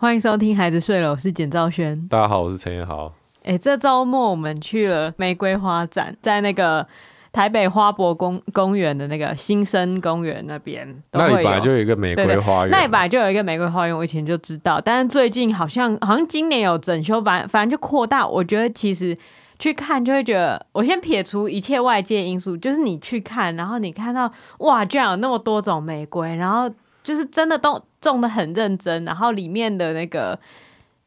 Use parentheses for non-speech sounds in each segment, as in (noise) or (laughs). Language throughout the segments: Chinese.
欢迎收听《孩子睡了》，我是简兆轩。大家好，我是陈彦豪。哎，这周末我们去了玫瑰花展，在那个台北花博公公园的那个新生公园那边。那里本来就有一个玫瑰花园，那里本来就有一个玫瑰花园，我以前就知道。但是最近好像好像今年有整修，反反正就扩大。我觉得其实。去看就会觉得，我先撇除一切外界因素，就是你去看，然后你看到哇，居然有那么多种玫瑰，然后就是真的都种的很认真，然后里面的那个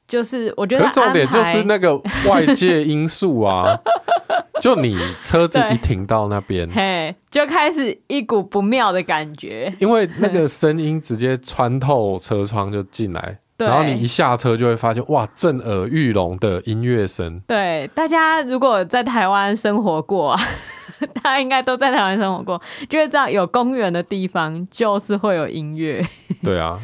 就是我觉得重点就是那个外界因素啊，(laughs) 就你车子一停到那边，嘿，就开始一股不妙的感觉，因为那个声音直接穿透车窗就进来。然后你一下车就会发现，哇，震耳欲聋的音乐声。对，大家如果在台湾生活过啊，(laughs) 大家应该都在台湾生活过，就会知道有公园的地方就是会有音乐。(laughs) 对啊。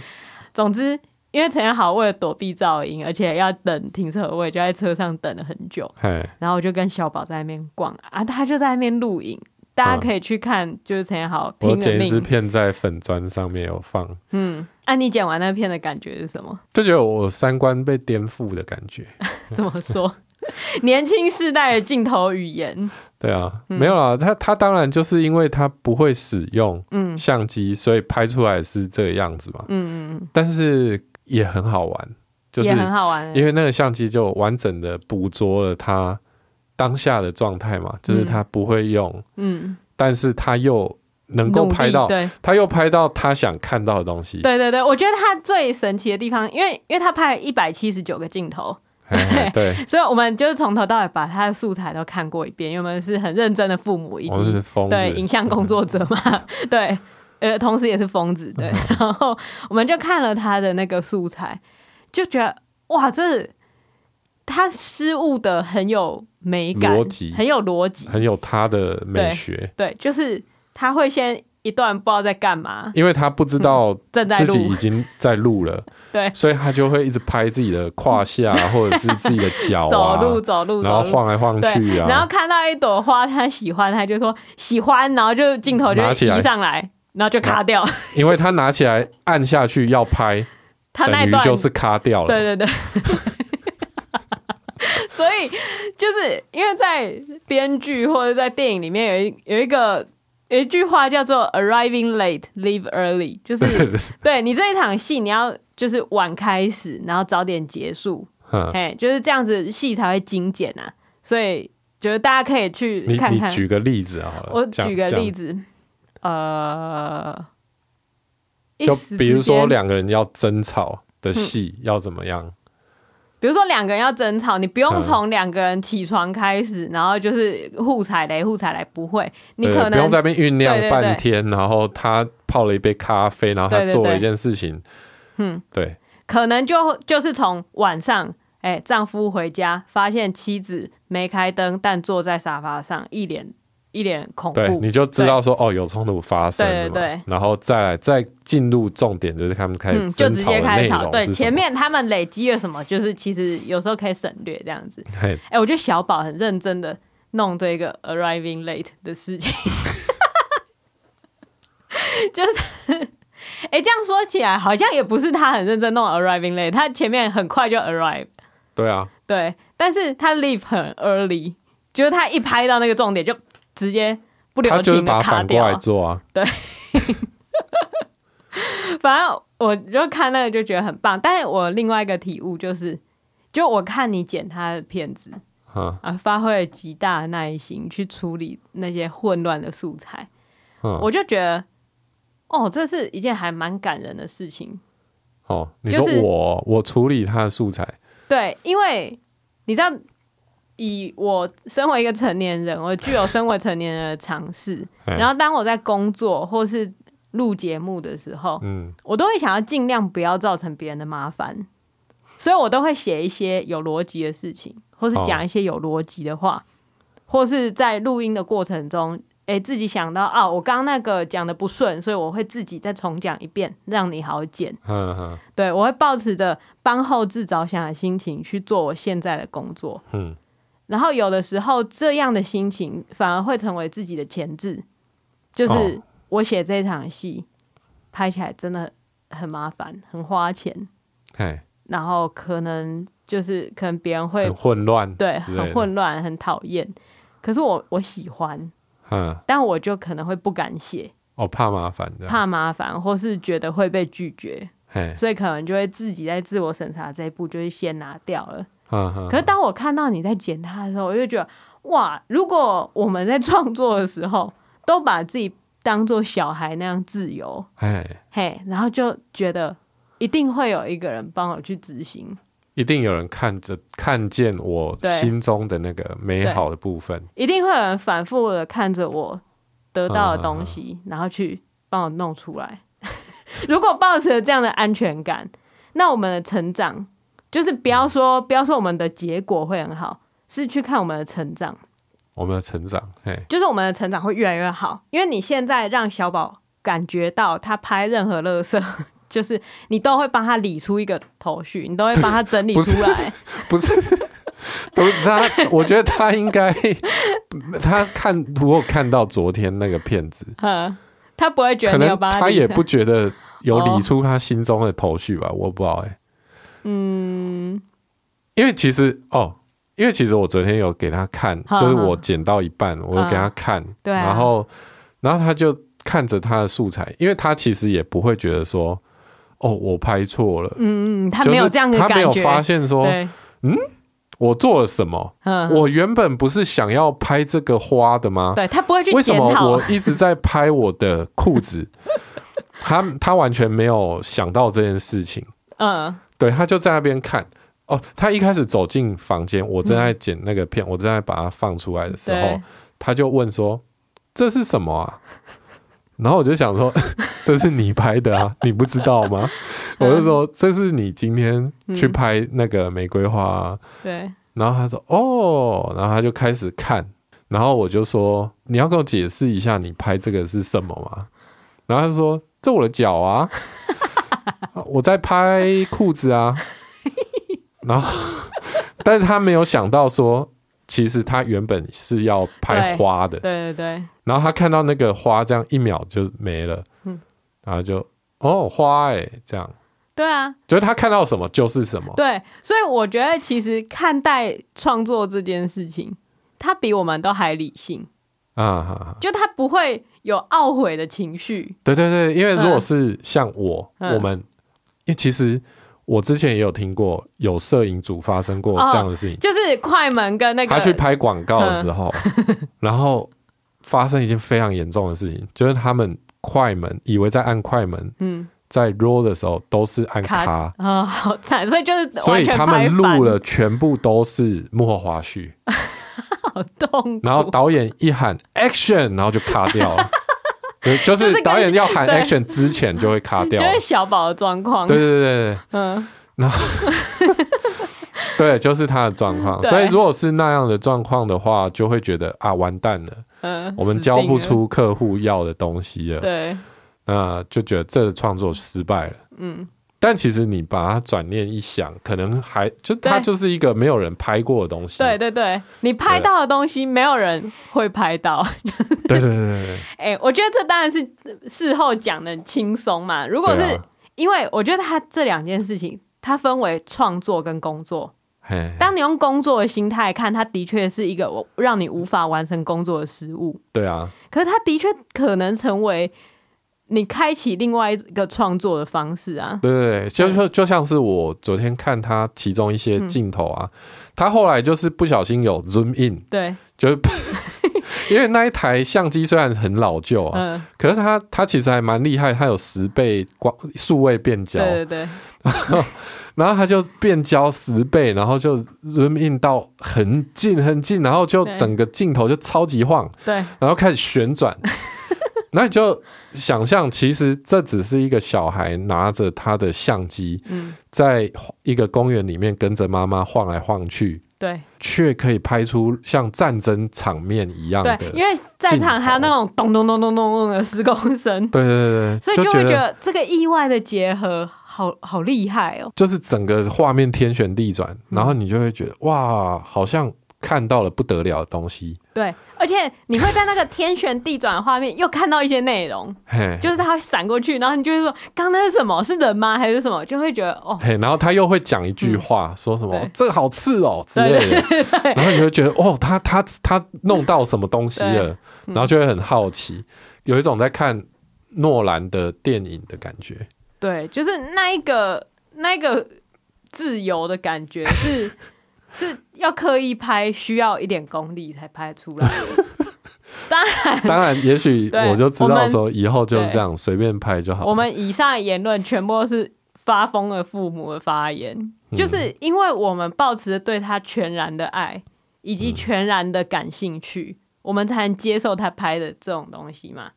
总之，因为陈彦豪为了躲避噪音，而且要等停车位，就在车上等了很久。然后我就跟小宝在那边逛啊，他就在那边录影。大家可以去看，就是陈彦豪拼。我剪一支片在粉砖上面有放。嗯，那、啊、你剪完那片的感觉是什么？就觉得我三观被颠覆的感觉。(laughs) 怎么说？年轻世代的镜头语言。对啊，嗯、没有啦，他他当然就是因为他不会使用相机，所以拍出来是这个样子嘛。嗯嗯嗯，但是也很好玩，就是很好玩，因为那个相机就完整的捕捉了他。当下的状态嘛，就是他不会用，嗯，但是他又能够拍到，对，他又拍到他想看到的东西。对对对，我觉得他最神奇的地方，因为因为他拍了一百七十九个镜头，(laughs) 对，所以我们就是从头到尾把他的素材都看过一遍，因为我们是很认真的父母，以及对影像工作者嘛，(laughs) 对，呃，同时也是疯子，对，然后我们就看了他的那个素材，就觉得哇，这是。他失误的很有美感，逻辑。很有逻辑，很有他的美学。对，就是他会先一段不知道在干嘛，因为他不知道自己已经在录了，(laughs) 对，所以他就会一直拍自己的胯下 (laughs) 或者是自己的脚啊，走路走路，然后晃来晃去啊，然后看到一朵花他喜欢，他就说喜欢，然后就镜头就移上来，然后就卡掉，(laughs) 因为他拿起来按下去要拍，他那段就是卡掉了，对对对。所以就是因为在编剧或者在电影里面有一有一个有一句话叫做 “arriving late, leave early”，就是对，你这一场戏你要就是晚开始，然后早点结束，哎、嗯，就是这样子戏才会精简啊。所以觉得大家可以去看看。你举个例子好了，我举个例子，呃，就比如说两个人要争吵的戏要怎么样？嗯比如说两个人要争吵，你不用从两个人起床开始，嗯、然后就是互踩雷、互踩雷，不会，你可能不用在那边酝酿半天，对。对对，然后他泡了一杯咖啡，然后他做了一件事情，嗯，对，可能就就是从晚上，哎、欸，丈夫回家发现妻子没开灯，但坐在沙发上，一脸。一脸恐怖，对，你就知道说哦，有冲突发生，对对对，然后再来再进入重点，就是他们开始争吵的内容，对，前面他们累积了什么，就是其实有时候可以省略这样子。哎、欸，我觉得小宝很认真的弄这个 arriving late 的事情，(laughs) 就是哎、欸，这样说起来好像也不是他很认真弄 arriving late，他前面很快就 arrive，对啊，对，但是他 leave 很 early，就是他一拍到那个重点就。直接不留情的卡掉，他做啊，(laughs) 对，(laughs) 反正我就看那个就觉得很棒。但是我另外一个体悟就是，就我看你剪他的片子，啊，发挥了极大的耐心去处理那些混乱的素材，我就觉得，哦，这是一件还蛮感人的事情。哦，你说我、就是、我处理他的素材，对，因为你知道。以我身为一个成年人，我具有身为成年人的尝试。然后当我在工作或是录节目的时候，嗯，我都会想要尽量不要造成别人的麻烦，所以我都会写一些有逻辑的事情，或是讲一些有逻辑的话，或是在录音的过程中，哎，自己想到啊，我刚刚那个讲的不顺，所以我会自己再重讲一遍，让你好剪。对，我会抱持着帮后置着想的心情去做我现在的工作。嗯。然后有的时候，这样的心情反而会成为自己的前置，就是我写这场戏，拍起来真的很麻烦，很花钱。然后可能就是可能别人会很混乱，对，很混乱，很讨厌。可是我我喜欢，嗯，但我就可能会不敢写，哦，怕麻烦，怕麻烦，或是觉得会被拒绝，嘿。所以可能就会自己在自我审查这一步就会先拿掉了。可是当我看到你在剪它的时候，我就觉得哇，如果我们在创作的时候都把自己当做小孩那样自由，嘿，嘿，然后就觉得一定会有一个人帮我去执行。一定有人看着看见我心中的那个美好的部分，一定会有人反复的看着我得到的东西，嗯、然后去帮我弄出来。(laughs) 如果抱持了这样的安全感，那我们的成长就是不要说、嗯、不要说我们的结果会很好，是去看我们的成长。我们的成长，嘿，就是我们的成长会越来越好，因为你现在让小宝感觉到他拍任何乐色。(laughs) 就是你都会帮他理出一个头绪，你都会帮他整理出来。(laughs) 不是，不是他，我觉得他应该，他看如果看到昨天那个片子，(laughs) 他不会觉得可能他，也不觉得有理出他心中的头绪吧？哦、我不知道哎、欸。嗯，因为其实哦，因为其实我昨天有给他看，呵呵就是我剪到一半，我有给他看，对、啊，然后然后他就看着他的素材，因为他其实也不会觉得说。哦，我拍错了。嗯嗯，他没有这样的感觉，他没有发现说，嗯，我做了什么？嗯、我原本不是想要拍这个花的吗？对，他不会去为什么我一直在拍我的裤子？他他完全没有想到这件事情。(laughs) 嗯，对，他就在那边看。哦，他一开始走进房间，我正在剪那个片，嗯、我正在把它放出来的时候，他就问说：“这是什么啊？” (laughs) 然后我就想说，(laughs) 这是你拍的啊，你不知道吗？(laughs) 我就说，这是你今天去拍那个玫瑰花啊。对。然后他说哦，然后他就开始看，然后我就说，你要跟我解释一下你拍这个是什么吗？然后他说，这我的脚啊，(laughs) 我在拍裤子啊。然后，(laughs) 但是他没有想到说。其实他原本是要拍花的，对对对。然后他看到那个花这样一秒就没了，嗯，然后就哦花哎这样，对啊，就是他看到什么就是什么，对。所以我觉得其实看待创作这件事情，他比我们都还理性啊，就他不会有懊悔的情绪。对对对，因为如果是像我，我们因为其实。我之前也有听过有摄影组发生过这样的事情，哦、就是快门跟那个他去拍广告的时候，嗯、然后发生一件非常严重的事情，就是他们快门以为在按快门，嗯，在 roll 的时候都是按卡啊、哦，好惨，所以就是所以他们录了全部都是幕后花絮，(laughs) 好痛，然后导演一喊 action，然后就卡掉了。(laughs) 对，就是导演要喊 action 之前就会卡掉，就是小宝的状况。对对对对，嗯，然后 (laughs) 对，就是他的状况。所以如果是那样的状况的话，就会觉得啊，完蛋了，嗯，我们交不出客户要的东西了。对，那就觉得这个创作失败了。嗯。但其实你把它转念一想，可能还就它就是一个没有人拍过的东西。对对对，你拍到的东西没有人会拍到。对对对对。(laughs) 哎、欸，我觉得这当然是事后讲的轻松嘛。如果是、啊、因为我觉得他这两件事情，它分为创作跟工作。当你用工作的心态看，它的确是一个我让你无法完成工作的失误。对啊。可是它的确可能成为。你开启另外一个创作的方式啊？对对对，就就就像是我昨天看他其中一些镜头啊，嗯、他后来就是不小心有 zoom in，对，就是 (laughs) 因为那一台相机虽然很老旧啊，嗯、可是它它其实还蛮厉害，它有十倍光数位变焦，对对对，然后 (laughs) 然后他就变焦十倍，然后就 zoom in 到很近很近，然后就整个镜头就超级晃，对，然后开始旋转。(laughs) 那你就想象，其实这只是一个小孩拿着他的相机，在一个公园里面跟着妈妈晃来晃去，对，却可以拍出像战争场面一样的。对，因为在场还有那种咚咚咚咚咚咚的施工声。对对对，所以就会觉得这个意外的结合好好厉害哦。就是整个画面天旋地转，然后你就会觉得哇，好像看到了不得了的东西。对，而且你会在那个天旋地转的画面又看到一些内容，就是它会闪过去，然后你就会说：“刚那是什么？是人吗？还是什么？”就会觉得哦，嘿，然后他又会讲一句话，说什么“这个好刺哦”之类的，然后你会觉得哦，他他他弄到什么东西了，(laughs) 然后就会很好奇，有一种在看诺兰的电影的感觉。对，就是那一个那一个自由的感觉是。是要刻意拍，需要一点功力才拍出来的。(laughs) 当然，当然，也许我就知道说以后就是这样，随便拍就好。我们以上的言论全部都是发疯的父母的发言，嗯、就是因为我们抱持着对他全然的爱以及全然的感兴趣，嗯、我们才能接受他拍的这种东西嘛。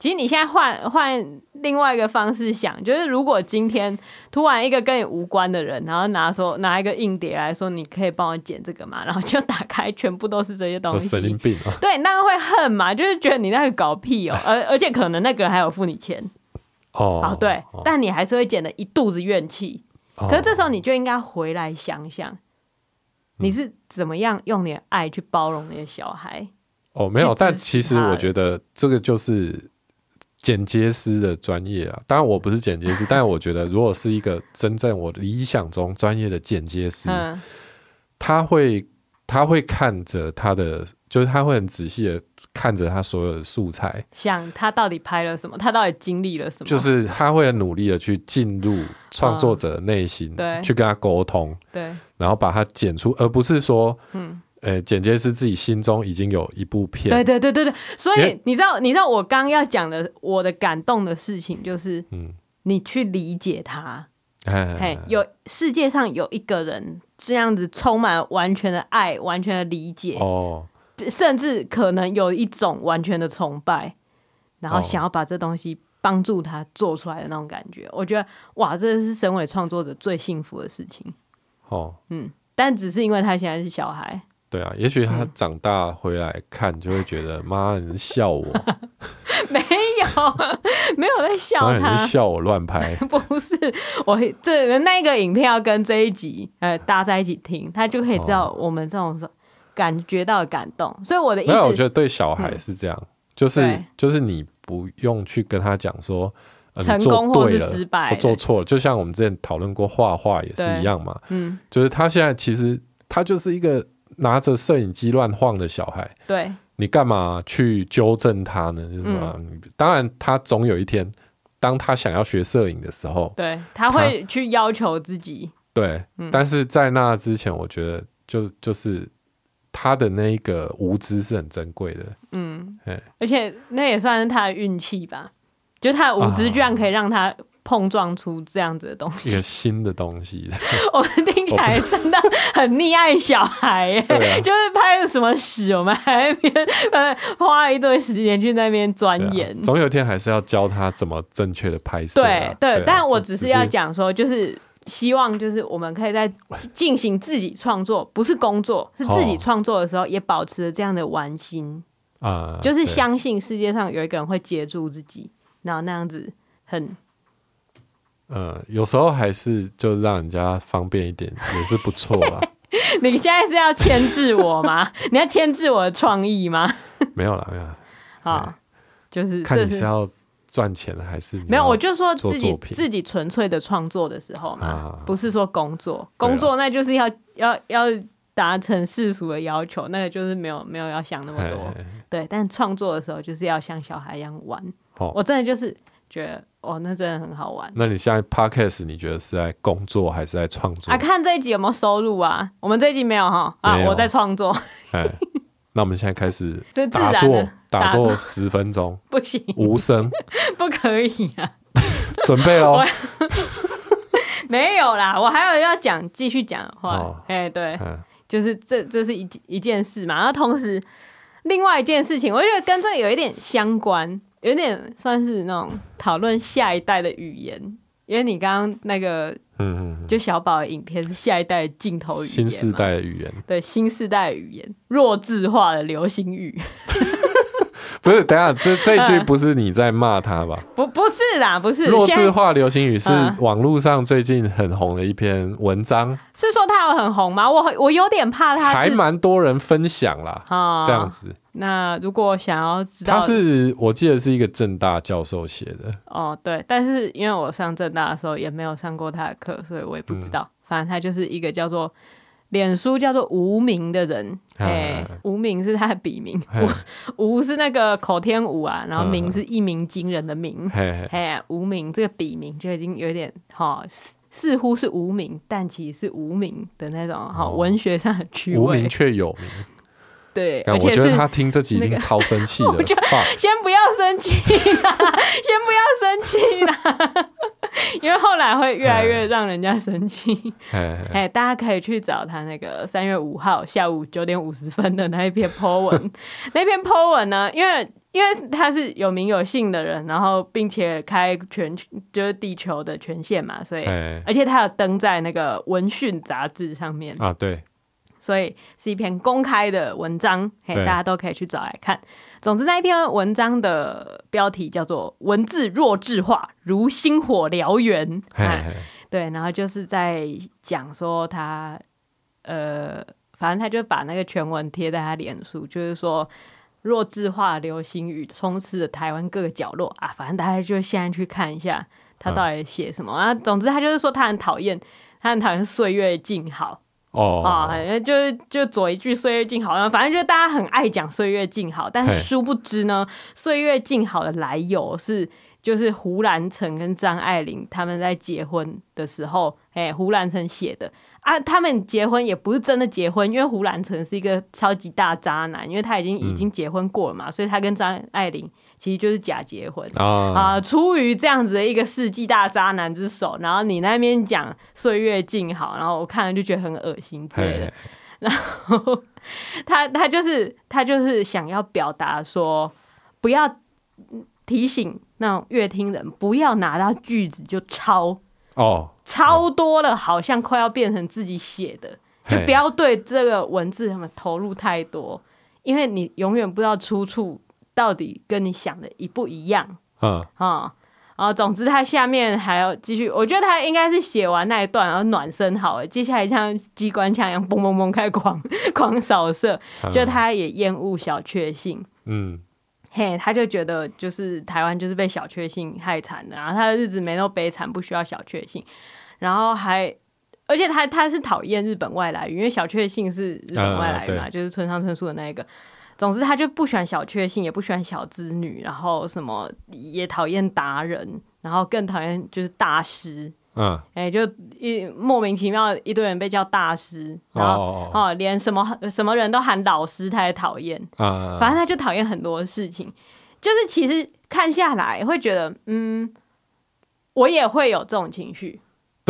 其实你现在换换另外一个方式想，就是如果今天突然一个跟你无关的人，然后拿说拿一个硬碟来说，你可以帮我剪这个嘛？然后就打开，全部都是这些东西，神经病啊！对，那个会恨嘛？就是觉得你那个搞屁哦，而而且可能那个人还有付你钱哦。好，对，但你还是会剪的一肚子怨气。可是这时候你就应该回来想想，你是怎么样用你的爱去包容那些小孩？哦，没有，但其实我觉得这个就是。剪接师的专业啊，当然我不是剪接师，但是我觉得如果是一个真正我理想中专业的剪接师，嗯、他会他会看着他的，就是他会很仔细的看着他所有的素材，想他到底拍了什么，他到底经历了什么，就是他会很努力的去进入创作者的内心，嗯、对，去跟他沟通，对，然后把它剪出，而不是说，嗯。呃、欸，剪接是自己心中已经有一部片。对对对对对，所以你知道，你知道我刚要讲的，我的感动的事情就是，嗯，你去理解他，嗯、嘿，有世界上有一个人这样子充满完全的爱，完全的理解，哦，甚至可能有一种完全的崇拜，然后想要把这东西帮助他做出来的那种感觉，我觉得哇，这是沈伟创作者最幸福的事情。哦，嗯，但只是因为他现在是小孩。对啊，也许他长大回来看，就会觉得妈，你是笑我？(laughs) 没有，(laughs) 没有在笑他，你是笑我乱拍？(laughs) 不是，我这那个影片要跟这一集呃搭在一起听，他就可以知道我们这种感觉到的感动。所以我的意思，我觉得对小孩是这样，嗯、就是就是你不用去跟他讲说、呃、成功或是失败，我做错了，就像我们之前讨论过画画也是一样嘛。嗯，就是他现在其实他就是一个。拿着摄影机乱晃的小孩，对，你干嘛去纠正他呢？就是说，嗯、当然，他总有一天，当他想要学摄影的时候，对，他会去要求自己。对，嗯、但是在那之前，我觉得就就是他的那个无知是很珍贵的。嗯，嘿而且那也算是他的运气吧，就他的无知居然可以让他。碰撞出这样子的东西，一个新的东西。(laughs) 我们听起来真的很溺爱小孩，(laughs) 啊、就是拍了什么屎，我们还边呃花了一堆时间去那边钻研、啊。总有一天还是要教他怎么正确的拍摄、啊。对对，但我只是要讲说，就是希望就是我们可以在 (laughs) 进行自己创作，不是工作，是自己创作的时候，也保持这样的玩心啊，就是相信世界上有一个人会接住自己，然后那样子很。嗯，有时候还是就让人家方便一点也是不错啦。(laughs) 你现在是要牵制我吗？(laughs) 你要牵制我的创意吗？(laughs) 没有啦，没有。好，就是看你是要赚钱还是没有？我就说自己自己纯粹的创作的时候嘛，不是说工作，工作那就是要要要达成世俗的要求，那个就是没有没有要想那么多。对，但创作的时候就是要像小孩一样玩。我真的就是觉得。哦，那真的很好玩。那你现在 Podcast 你觉得是在工作还是在创作？啊，看这一集有没有收入啊？我们这一集没有哈啊，我在创作。哎，那我们现在开始 (laughs) 打坐，打坐十分钟，不行，无声，不可以啊。准备哦。(laughs) 没有啦，我还有要讲，继续讲的话。哎，对，就是这这是一一件事嘛。然后同时，另外一件事情，我觉得跟这有一点相关。有点算是那种讨论下一代的语言，因为你刚刚那个，嗯嗯，就小宝的影片是下一代的镜头语言，新世代的语言，对，新世代的语言，弱智化的流行语，(laughs) 不是，等下这这一句不是你在骂他吧？(laughs) 不，不是啦，不是。弱智化流行语是网络上最近很红的一篇文章。是说他有很红吗？我我有点怕他。还蛮多人分享啦，哦、这样子。那如果想要知道，他是我记得是一个正大教授写的。哦，对，但是因为我上正大的时候也没有上过他的课，所以我也不知道。嗯、反正他就是一个叫做。脸书叫做无名的人，哎，无名是他的笔名，无无是那个口天吴啊，然后名是一鸣惊人的名，哎，无名这个笔名就已经有点哈，似乎是无名，但其实是无名的那种哈，文学上的趣味，无名却有名。对，我觉得他听这集一定超生气的。(laughs) 就 (laughs) 先不要生气啦，先不要生气啦，因为后来会越来越让人家生气。哎，大家可以去找他那个三月五号下午九点五十分的那一篇 po 文。(laughs) 那篇 po 文呢，因为因为他是有名有姓的人，然后并且开全就是地球的权限嘛，所以而且他有登在那个文讯杂志上面啊，对。所以是一篇公开的文章，嘿，大家都可以去找来看。总之，那一篇文章的标题叫做“文字弱智化，如星火燎原”。对，然后就是在讲说他，呃，反正他就把那个全文贴在他脸书，就是说弱智化流行语充斥着台湾各个角落啊。反正大家就现在去看一下他到底写什么啊。总之，他就是说他很讨厌，他很讨厌岁月静好。哦。啊，就是就左一句岁月静好，反正就是大家很爱讲岁月静好，但是殊不知呢，岁月静好的来由是就是胡兰成跟张爱玲他们在结婚的时候，哎，胡兰成写的啊，他们结婚也不是真的结婚，因为胡兰成是一个超级大渣男，因为他已经已经结婚过了嘛，嗯、所以他跟张爱玲。其实就是假结婚啊！出于这样子的一个世纪大渣男之手，然后你那边讲岁月静好，然后我看了就觉得很恶心之类的。然后他他就是他就是想要表达说，不要提醒那种乐听人不要拿到句子就抄哦，超多了，好像快要变成自己写的，就不要对这个文字什么投入太多，因为你永远不知道出处。到底跟你想的一不一样？嗯。啊，啊总之他下面还要继续，我觉得他应该是写完那一段，然后暖身好了，接下来像机关枪一样，嘣嘣嘣开狂狂扫射，就他也厌恶小确幸，嗯，嘿，他就觉得就是台湾就是被小确幸害惨的，然后他的日子没那么悲惨，不需要小确幸，然后还而且他他是讨厌日本外来语，因为小确幸是日本外来语嘛，就是村上春树的那一个。总之，他就不喜欢小确幸，也不喜欢小资女，然后什么也讨厌达人，然后更讨厌就是大师。嗯，哎、欸，就一莫名其妙一堆人被叫大师，然后哦，哦，连什么什么人都喊老师，他也讨厌。嗯，反正他就讨厌很多事情。就是其实看下来会觉得，嗯，我也会有这种情绪。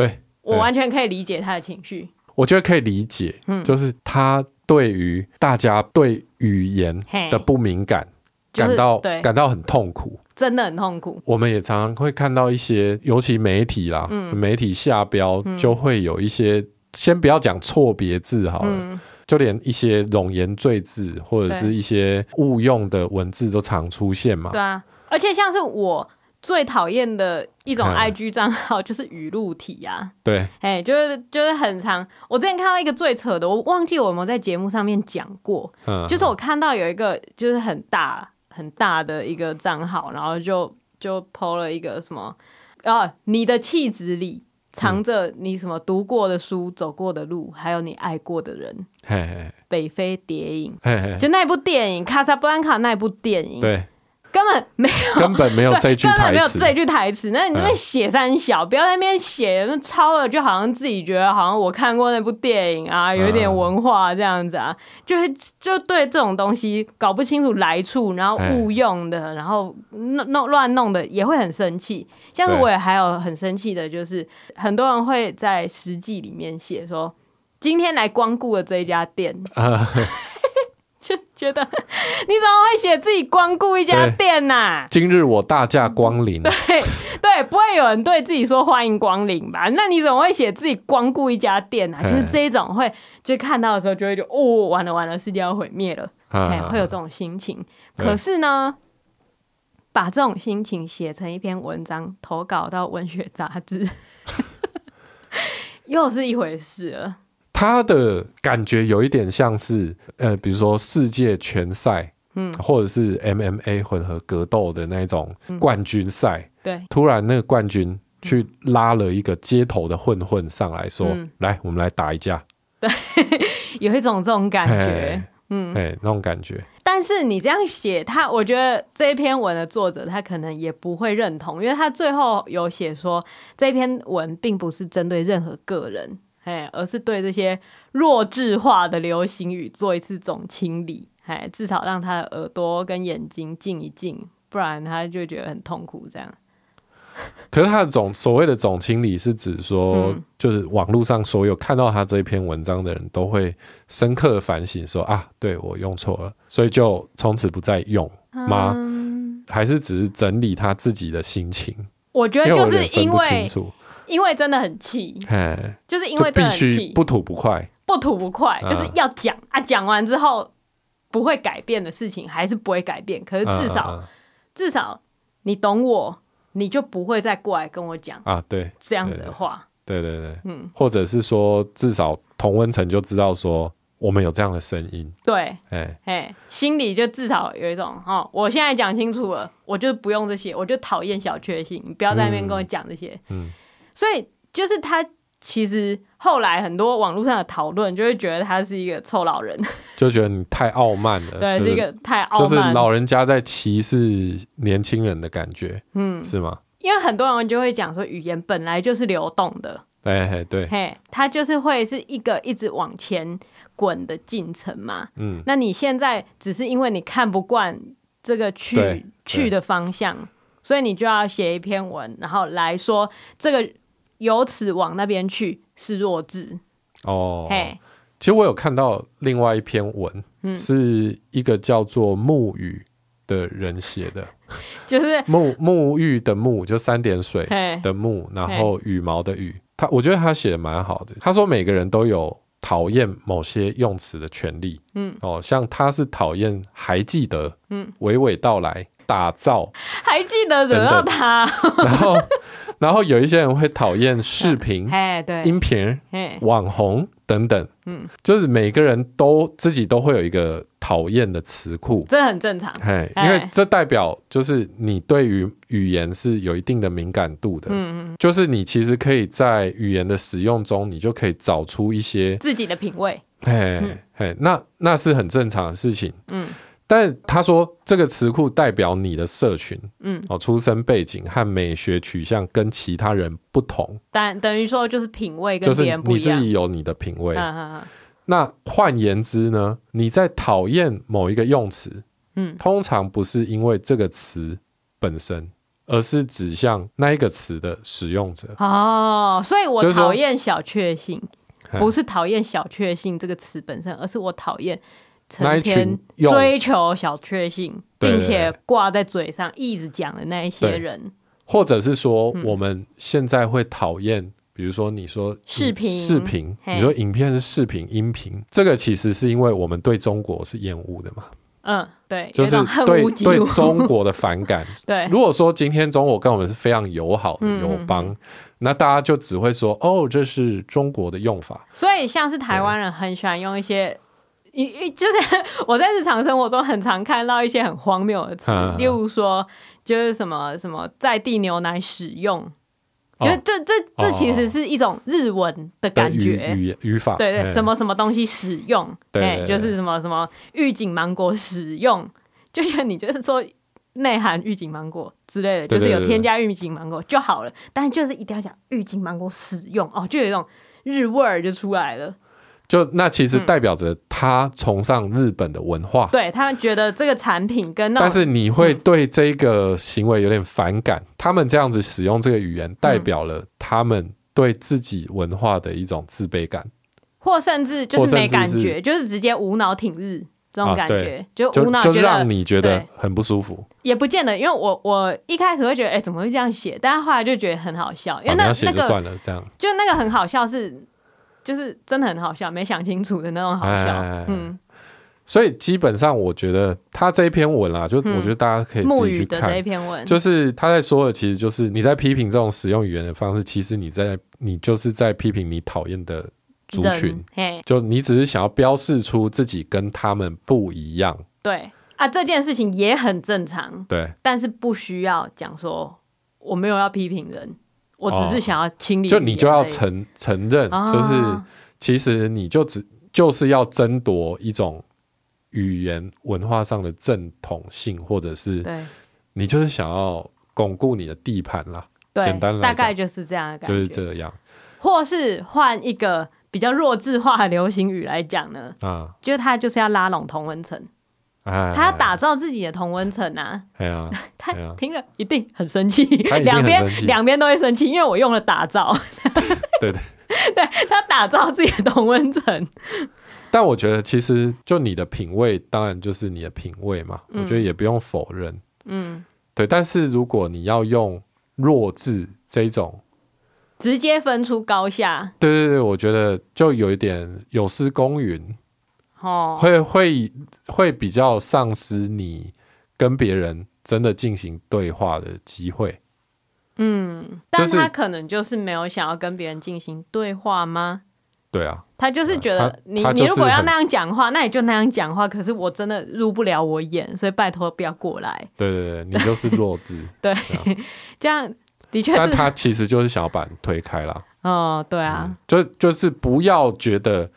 对，我完全可以理解他的情绪。我觉得可以理解，嗯，就是他。对于大家对语言的不敏感，感到感到很痛苦，真的很痛苦。我们也常常会看到一些，尤其媒体啦，媒体下标就会有一些，先不要讲错别字好了，就连一些冗言赘字或者是一些误用的文字都常出现嘛。对啊，而且像是我。最讨厌的一种 IG 账号 (laughs) 就是语录体啊，对，哎，就是就是很长。我之前看到一个最扯的，我忘记我有没有在节目上面讲过，嗯，就是我看到有一个就是很大很大的一个账号，然后就就 po 了一个什么啊，你的气质里藏着你什么读过的书、走过的路，还有你爱过的人。嘿嘿，北非谍影，嘿嘿，就那部电影《卡萨布兰卡》那部电影，对。根本没有，根本没有这句台词，根本没有这句台词。那你那边写三小，嗯、不要在那边写，那抄了就好像自己觉得好像我看过那部电影啊，有一点文化这样子啊，嗯、就是就对这种东西搞不清楚来处，然后误用的，嗯、然后弄弄乱弄的，也会很生气。像是我也还有很生气的，就是很多人会在食记里面写说，今天来光顾了这一家店。嗯 (laughs) 就觉得你怎么会写自己光顾一家店呐、啊？今日我大驾光临。对对，不会有人对自己说欢迎光临吧？那你怎么会写自己光顾一家店啊？就是这一种会，就看到的时候就会觉得哦，完了完了，世界要毁灭了。哎，会有这种心情。可是呢，把这种心情写成一篇文章，投稿到文学杂志，(laughs) 又是一回事了。他的感觉有一点像是，呃，比如说世界拳赛，嗯，或者是 MMA 混合格斗的那种冠军赛，嗯，对，突然那个冠军去拉了一个街头的混混上来说，嗯，来，我们来打一架，对，(laughs) 有一种这种感觉，嗯，哎，那种感觉。但是你这样写，他我觉得这一篇文的作者他可能也不会认同，因为他最后有写说，这篇文并不是针对任何个人。哎，而是对这些弱智化的流行语做一次总清理，哎，至少让他的耳朵跟眼睛静一静，不然他就觉得很痛苦。这样，(laughs) 可是他的总所谓的总清理是指说，嗯、就是网络上所有看到他这一篇文章的人都会深刻反省说，啊，对我用错了，所以就从此不再用吗？嗯、还是只是整理他自己的心情？我觉得就是因为。因为真的很气，就是因为真的很气，不吐不快，不吐不快，就是要讲啊！讲完之后不会改变的事情还是不会改变，可是至少至少你懂我，你就不会再过来跟我讲啊，对这样子的话，对对对，嗯，或者是说至少同温层就知道说我们有这样的声音，对，哎哎，心里就至少有一种哦，我现在讲清楚了，我就不用这些，我就讨厌小确幸，你不要在那边跟我讲这些，嗯。所以就是他，其实后来很多网络上的讨论，就会觉得他是一个臭老人，(laughs) (laughs) 就觉得你太傲慢了。对，就是一个太傲慢，就是老人家在歧视年轻人的感觉，嗯，是吗？因为很多人就会讲说，语言本来就是流动的，哎对，嘿，它就是会是一个一直往前滚的进程嘛，嗯，那你现在只是因为你看不惯这个去去的方向，所以你就要写一篇文，然后来说这个。由此往那边去是弱智哦。嘿，其实我有看到另外一篇文，嗯、是一个叫做沐雨的人写的，(laughs) 就是沐沐浴的沐，就三点水的沐，然后羽毛的羽。他我觉得他写的蛮好的。他说每个人都有讨厌某些用词的权利。嗯，哦，像他是讨厌还记得，嗯，娓娓道来，打造，还记得惹到他，然后。然后有一些人会讨厌视频、音频、网红等等，嗯，就是每个人都自己都会有一个讨厌的词库，这很正常，哎，因为这代表就是你对于语言是有一定的敏感度的，嗯嗯，就是你其实可以在语言的使用中，你就可以找出一些自己的品味，嘿，嘿，那那是很正常的事情，嗯。但他说，这个词库代表你的社群，嗯，哦，出身背景和美学取向跟其他人不同，但等于说就是品味跟别人不一样，就是你自己有你的品味。啊啊啊、那换言之呢，你在讨厌某一个用词，嗯，通常不是因为这个词本身，而是指向那一个词的使用者。哦，所以我讨厌小确幸，不是讨厌小确幸这个词本身，而是我讨厌。成天追求小确幸，并且挂在嘴上一直讲的那一些人，或者是说我们现在会讨厌，比如说你说视频，视频，你说影片是视频、音频，这个其实是因为我们对中国是厌恶的嘛？嗯，对，就是对对中国的反感。(laughs) 对，如果说今天中国跟我们是非常友好的友邦，那大家就只会说哦，这是中国的用法。所以像是台湾人很喜欢用一些。一就是 (laughs) 我在日常生活中很常看到一些很荒谬的词，啊、例如说就是什么什么在地牛奶使用，哦、就是这这这其实是一种日文的感觉语语法，对对，什么什么东西使用，哎、欸，就是什么什么预警芒果使用，就像你就是说内含预警芒果之类的，就是有添加预警芒果就好了，但是就是一定要讲预警芒果使用哦，就有一种日味儿就出来了。就那其实代表着他崇尚日本的文化，嗯、对他们觉得这个产品跟那，但是你会对这个行为有点反感。嗯、他们这样子使用这个语言，代表了他们对自己文化的一种自卑感，或甚至就是没感觉，是就是直接无脑挺日这种感觉，啊、就无脑就，就让你觉得很不舒服。也不见得，因为我我一开始会觉得，哎、欸，怎么会这样写？但是后来就觉得很好笑，因为那、啊、那个算了，这样就那个很好笑是。就是真的很好笑，没想清楚的那种好笑。哎哎哎哎嗯，所以基本上，我觉得他这一篇文啊，就我觉得大家可以自己去看。这一篇文，就是他在说的，其实就是你在批评这种使用语言的方式，其实你在你就是在批评你讨厌的族群。就你只是想要标示出自己跟他们不一样。对啊，这件事情也很正常。对，但是不需要讲说我没有要批评人，我只是想要清理。就你就要承承认，就是其实你就只就是要争夺一种。语言文化上的正统性，或者是你就是想要巩固你的地盘啦。简单来，大概就是这样的感觉，就是这样。或是换一个比较弱智化的流行语来讲呢？啊，就是他就是要拉拢同文层，他要打造自己的同温层啊。(laughs) 他听了一定很生气，两边两边都会生气，因为我用了打造。对对 (laughs) 对，他打造自己的同温层。但我觉得，其实就你的品味，当然就是你的品味嘛。嗯、我觉得也不用否认。嗯，对。但是如果你要用弱智这种，直接分出高下，对对对，我觉得就有一点有失公允。哦，会会会比较丧失你跟别人真的进行对话的机会。嗯，但他可能就是没有想要跟别人进行对话吗？对啊，他就是觉得你你如果要那样讲话，那你就那样讲话。可是我真的入不了我眼，所以拜托不要过来。对对对，你就是弱智。(laughs) 对，这样的确是。但他其实就是想要把你推开啦。哦，对啊，嗯、就就是不要觉得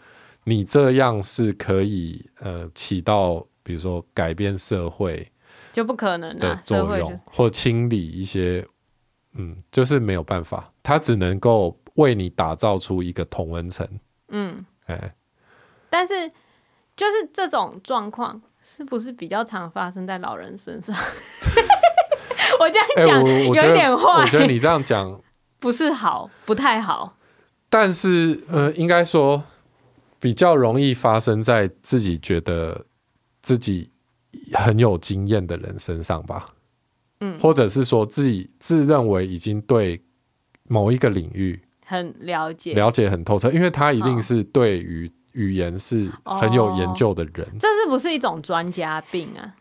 你这样是可以呃起到比如说改变社会就不可能的作用，就是、或清理一些嗯，就是没有办法，它只能够。为你打造出一个同温层，嗯，哎、欸，但是就是这种状况，是不是比较常发生在老人身上？(laughs) 我这样讲、欸、有一点坏，我觉得你这样讲不是好，不太好。但是，呃，应该说比较容易发生在自己觉得自己很有经验的人身上吧，嗯，或者是说自己自认为已经对某一个领域。很了解，了解很透彻，因为他一定是对于语言是很有研究的人。哦、这是不是一种专家病啊？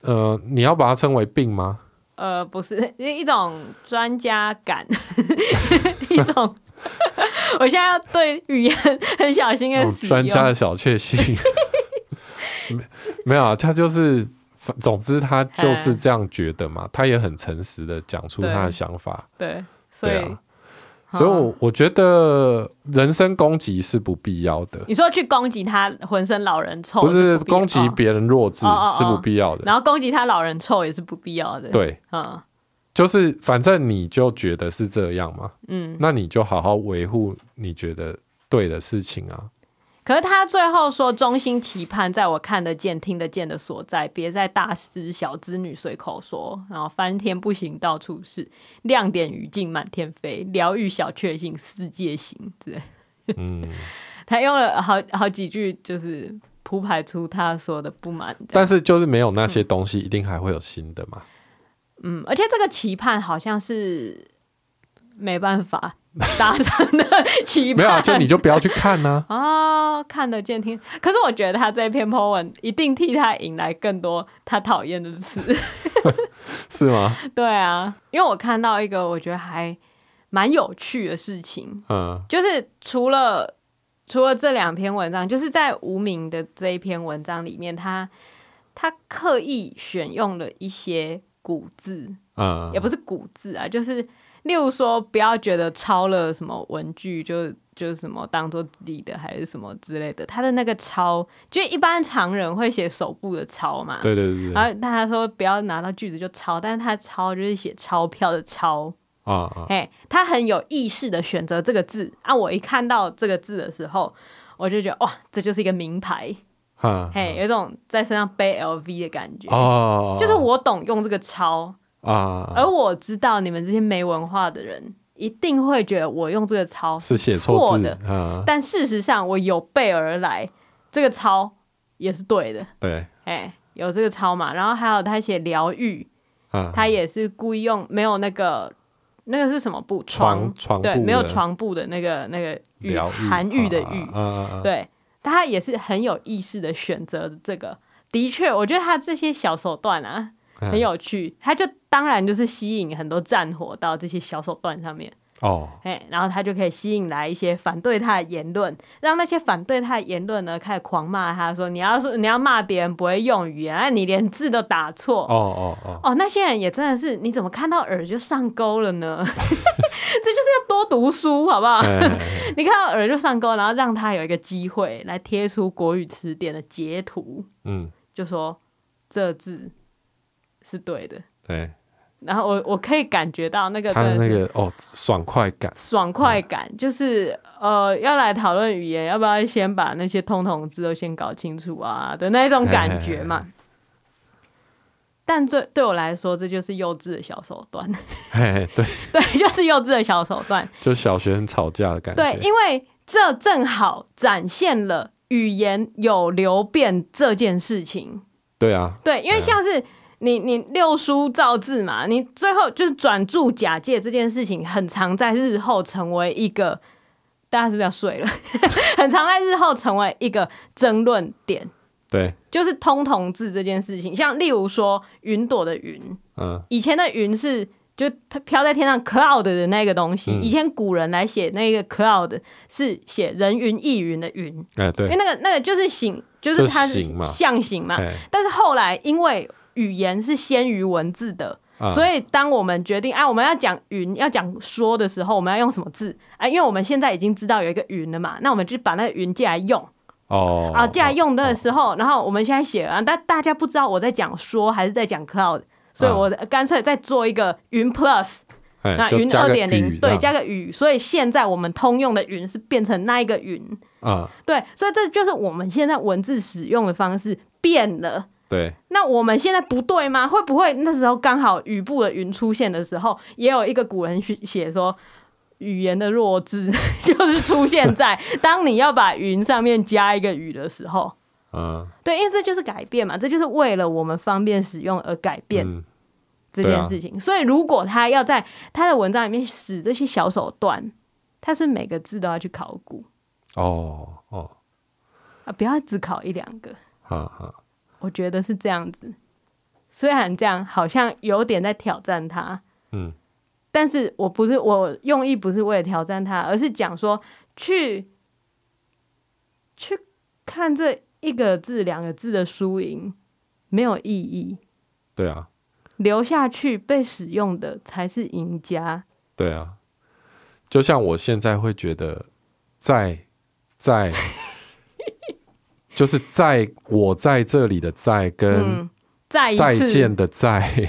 呃，你要把它称为病吗？呃，不是，一种专家感，(laughs) 一种。(laughs) 我现在要对语言很小心的使用，专家的小确幸。(laughs) 没有啊，他就是，总之他就是这样觉得嘛。他也很诚实的讲出他的想法。对，所以。所以我，我觉得人身攻击是不必要的。你说去攻击他浑身老人臭，不是攻击别人弱智是不必要的。然后攻击他老人臭也是不必要的。对，嗯，就是反正你就觉得是这样嘛，嗯，那你就好好维护你觉得对的事情啊。可是他最后说，衷心期盼在我看得见、听得见的所在，别再大师小资女随口说，然后翻天不行到处是，亮点语境满天飞，疗愈小确幸世界行之类。嗯，(laughs) 他用了好好几句，就是铺排出他说的不满。但是就是没有那些东西，一定还会有新的嘛。嗯，而且这个期盼好像是没办法。(laughs) 达成的期盼，没有、啊，就你就不要去看呢、啊。(laughs) 哦，看得见听，可是我觉得他这篇 po 文一定替他引来更多他讨厌的词，(laughs) 是吗？对啊，因为我看到一个我觉得还蛮有趣的事情，嗯，就是除了除了这两篇文章，就是在无名的这一篇文章里面，他他刻意选用了一些古字，嗯，也不是古字啊，就是。例如说，不要觉得抄了什么文具就就什么当做自己的，还是什么之类的。他的那个抄，就一般常人会写手部的抄嘛。对对对，对。然后他说不要拿到句子就抄，但是他抄就是写钞票的钞啊啊。哎，他很有意识的选择这个字啊。我一看到这个字的时候，我就觉得哇，这就是一个名牌。啊。嘿，有一种在身上背 LV 的感觉。哦。就是我懂用这个抄。啊！而我知道你们这些没文化的人一定会觉得我用这个抄是写错的，但事实上我有备而来，这个抄也是对的。对，哎，有这个抄嘛？然后还有他写疗愈，他也是故意用没有那个那个是什么布？床床对，没有床布的那个那个愈韩愈的愈，对，他也是很有意识的选择这个。的确，我觉得他这些小手段啊很有趣，他就当然就是吸引很多战火到这些小手段上面。哦，哎，然后他就可以吸引来一些反对他的言论，让那些反对他的言论呢开始狂骂他，说你要说你要骂别人不会用语言，那你连字都打错。哦哦哦，哦，那些人也真的是，你怎么看到耳就上钩了呢？(laughs) 这就是要多读书，好不好？你看到耳就上钩，然后让他有一个机会来贴出国语词典的截图，嗯，就说这字是对的，对。然后我我可以感觉到那个他的那个哦爽快感，爽快感、嗯、就是呃要来讨论语言，要不要先把那些通通字都先搞清楚啊的那种感觉嘛。嘿嘿嘿但对对我来说，这就是幼稚的小手段。嘿嘿对 (laughs) 对，就是幼稚的小手段，就小学生吵架的感觉。对，因为这正好展现了语言有流变这件事情。对啊，对，因为像是。你你六书造字嘛，你最后就是转注假借这件事情，很常在日后成为一个，大家是不是要睡了？(laughs) 很常在日后成为一个争论点。对，就是通同字这件事情，像例如说云朵的云，嗯，以前的云是就飘在天上 cloud 的那个东西，嗯、以前古人来写那个 cloud 是写人云亦云的云，哎，对，因为那个那个就是形，就是它是象形嘛，但是后来因为语言是先于文字的，啊、所以当我们决定哎、啊，我们要讲云，要讲说的时候，我们要用什么字？哎、啊，因为我们现在已经知道有一个云了嘛，那我们就把那个云借来用。哦，啊，借来用的时候，哦、然后我们现在写啊，但大家不知道我在讲说还是在讲 cloud，所以我干脆再做一个云 plus，、啊、那云二点零，对，加个雨，所以现在我们通用的云是变成那一个云。啊，对，所以这就是我们现在文字使用的方式变了。对，那我们现在不对吗？会不会那时候刚好语部的云出现的时候，也有一个古人写说，语言的弱智 (laughs) 就是出现在 (laughs) 当你要把云上面加一个雨的时候。嗯，对，因为这就是改变嘛，这就是为了我们方便使用而改变这件事情。嗯啊、所以如果他要在他的文章里面使这些小手段，他是每个字都要去考古。哦哦，啊，不要只考一两个。哈哈。我觉得是这样子，虽然这样好像有点在挑战他，嗯，但是我不是我用意不是为了挑战他，而是讲说去去看这一个字两个字的输赢没有意义，对啊，留下去被使用的才是赢家，对啊，就像我现在会觉得在在。就是在我在这里的在跟再再见的再，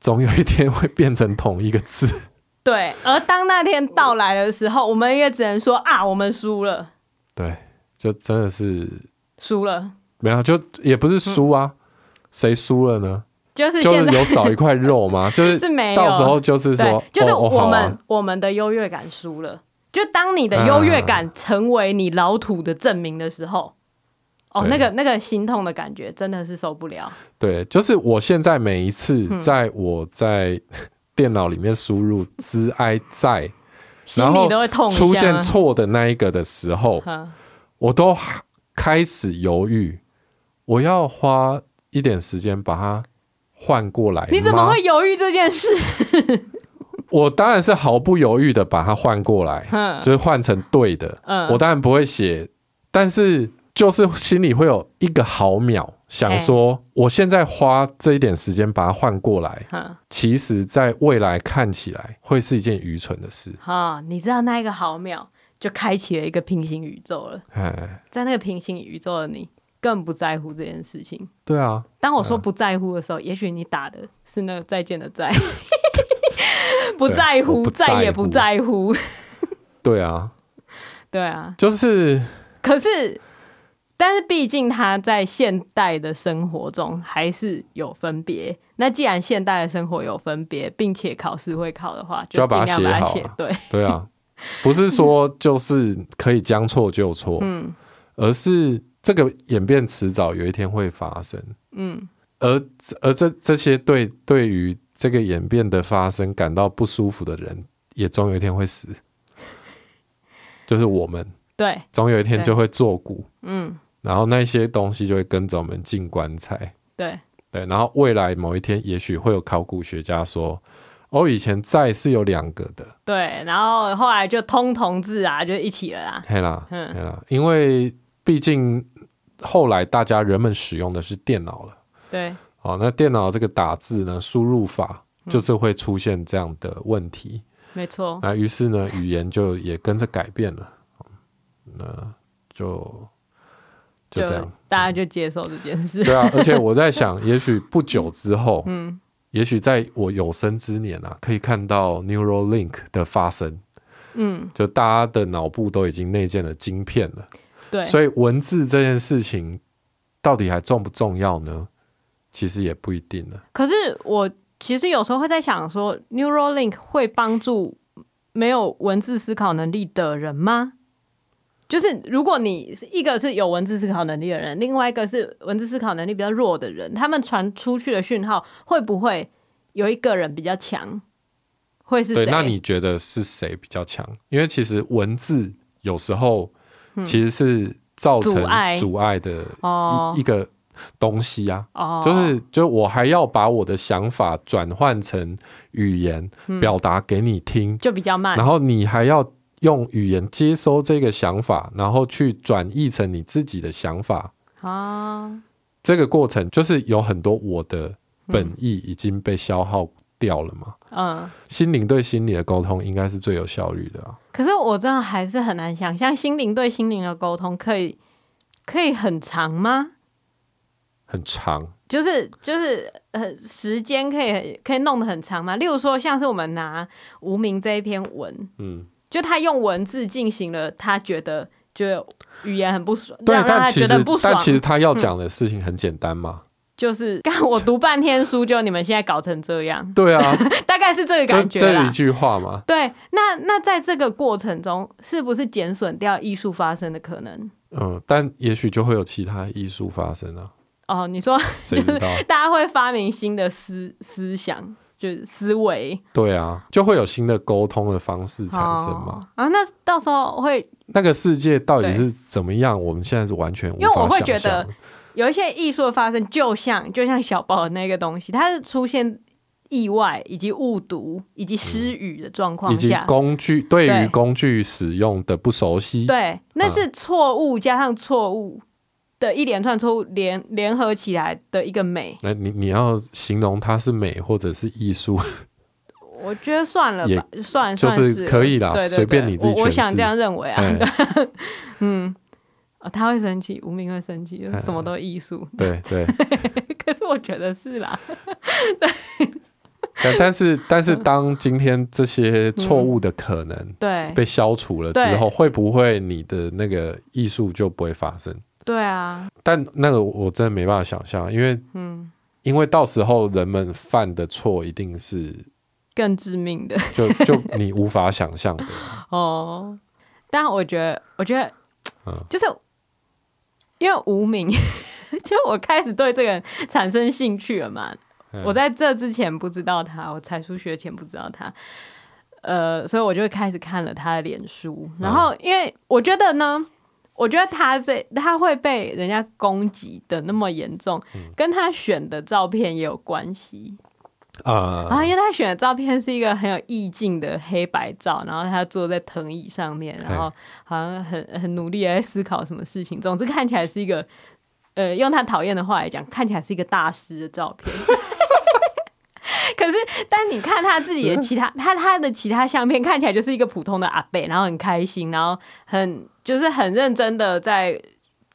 总有一天会变成同一个字。对，而当那天到来的时候，我们也只能说啊，我们输了。对，就真的是输了。没有，就也不是输啊，谁输了呢？就是就是有少一块肉吗？就是 (laughs) 是没有，到时候就是说，就是我们我们的优越感输了。就当你的优越感成为你老土的证明的时候，啊、哦，那个那个心痛的感觉真的是受不了。对，就是我现在每一次在我在电脑里面输入“之哀在”，然后出现错的那一个的时候，我都开始犹豫，我要花一点时间把它换过来。你怎么会犹豫这件事？我当然是毫不犹豫的把它换过来，嗯、就是换成对的。嗯、我当然不会写，但是就是心里会有一个毫秒想说，欸、我现在花这一点时间把它换过来，嗯、其实在未来看起来会是一件愚蠢的事。哈、嗯，你知道那一个毫秒就开启了一个平行宇宙了。嘿在那个平行宇宙的你更不在乎这件事情。对啊，当我说不在乎的时候，嗯、也许你打的是那个再见的再。不在乎，不在乎，再也不在乎。对啊，对啊，就是。可是，但是，毕竟他在现代的生活中还是有分别。那既然现代的生活有分别，并且考试会考的话，就尽量把它写好。对，对啊，不是说就是可以将错就错，(laughs) 嗯，而是这个演变迟早有一天会发生，嗯，而而这这些对对于。这个演变的发生感到不舒服的人，也总有一天会死。就是我们，对，总有一天就会作古，嗯，然后那些东西就会跟着我们进棺材，对。对，然后未来某一天，也许会有考古学家说，哦，以前在是有两个的，对，然后后来就通同字啊，就一起了啦，对啦，嗯，对啦，因为毕竟后来大家人们使用的是电脑了，对，哦，那电脑这个打字呢，输入法就是会出现这样的问题，没错，那于是呢，语言就也跟着改变了。那就就这样，大家就接受这件事。对啊，而且我在想，也许不久 (laughs) 之后，嗯，也许在我有生之年啊，可以看到 Neuralink 的发生。嗯，就大家的脑部都已经内建了晶片了。对，所以文字这件事情到底还重不重要呢？其实也不一定了。可是我其实有时候会在想说，Neuralink 会帮助没有文字思考能力的人吗？就是如果你是一个是有文字思考能力的人，另外一个是文字思考能力比较弱的人，他们传出去的讯号会不会有一个人比较强？会是谁？对，那你觉得是谁比较强？因为其实文字有时候其实是造成阻碍的一一个东西啊。哦，就是就我还要把我的想法转换成语言表达给你听，就比较慢。然后你还要。用语言接收这个想法，然后去转译成你自己的想法啊。这个过程就是有很多我的本意已经被消耗掉了嘛。嗯，心灵对心理的沟通应该是最有效率的啊。可是我真的还是很难想象，心灵对心灵的沟通可以可以很长吗？很长，就是就是很，时间可以可以弄得很长嘛？例如说，像是我们拿无名这一篇文，嗯。就他用文字进行了，他觉得觉得语言很不爽，对，让他觉得不爽。但其实他要讲的事情很简单嘛，嗯、就是刚我读半天书，就你们现在搞成这样。对啊，(laughs) 大概是这个感觉。这一句话嘛。对，那那在这个过程中，是不是减损掉艺术发生的可能？嗯，但也许就会有其他艺术发生啊。哦，你说？(laughs) (laughs) 大家会发明新的思思想。就是思维，对啊，就会有新的沟通的方式产生嘛。哦、啊，那到时候会那个世界到底是怎么样？我们现在是完全无法想象。因为我会觉得有一些艺术的发生，就像就像小宝的那个东西，它是出现意外以及误读以及失语的状况以及工具对于工具使用的不熟悉，对，那是错误加上错误。的一连串错误联联合起来的一个美，那你你要形容它是美或者是艺术？我觉得算了吧，算就是可以啦，随便你自己。我想这样认为啊，(laughs) 嗯，他会生气，无名会生气，就是什么都艺术，对对。(laughs) 可是我觉得是啦，(laughs) 对。但是但是，当今天这些错误的可能对被消除了之后，会不会你的那个艺术就不会发生？对啊，但那个我真的没办法想象，因为嗯，因为到时候人们犯的错一定是更致命的，就就你无法想象的。(laughs) 哦。但我觉得，我觉得，嗯，就是因为无名，(laughs) 就我开始对这个人产生兴趣了嘛。嗯、我在这之前不知道他，我才疏学前不知道他，呃，所以我就开始看了他的脸书，然后因为我觉得呢。我觉得他这他会被人家攻击的那么严重，嗯、跟他选的照片也有关系啊。然后因为他选的照片是一个很有意境的黑白照，然后他坐在藤椅上面，然后好像很很努力在思考什么事情。总之看起来是一个，呃，用他讨厌的话来讲，看起来是一个大师的照片。(laughs) 可是，但你看他自己的其他，他他的其他相片看起来就是一个普通的阿贝，然后很开心，然后很就是很认真的在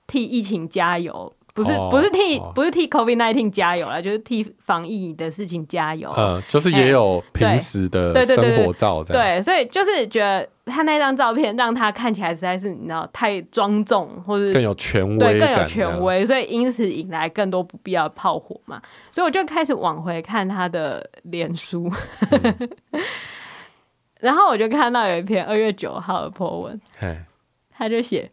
替疫情加油。不是不是替不是替 COVID nineteen 加油啦，就是替防疫的事情加油。嗯，就是也有平时的生活照这样。对，所以就是觉得他那张照片让他看起来实在是你知道太庄重，或者更有权威，对，更有权威，所以因此引来更多不必要的炮火嘛。所以我就开始往回看他的脸书，嗯、(laughs) 然后我就看到有一篇二月九号的 po 文，嘿他就写。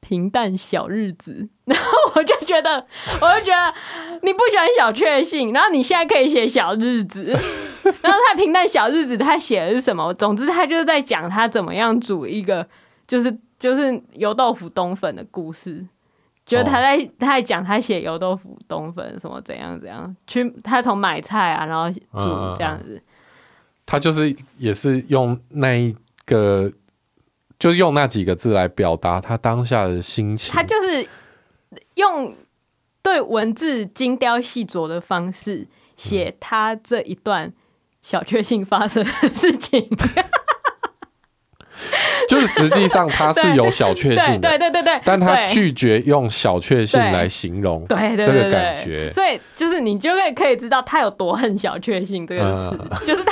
平淡小日子，然后我就觉得，我就觉得你不喜欢小确幸，然后你现在可以写小日子，然后他平淡小日子，他写的是什么？总之，他就是在讲他怎么样煮一个就是就是油豆腐冬粉的故事，觉得他在他在讲他写油豆腐冬粉什么怎样怎样，去他从买菜啊，然后煮这样子。他就是也是用那一个，就是用那几个字来表达他当下的心情。他就是用对文字精雕细琢的方式写他这一段小确幸发生的事情。(laughs) 就是实际上他是有小确幸的，对对对对，但他拒绝用小确幸来形容这个感觉，所以就是你就可以可以知道他有多恨小确幸这个词，嗯、就是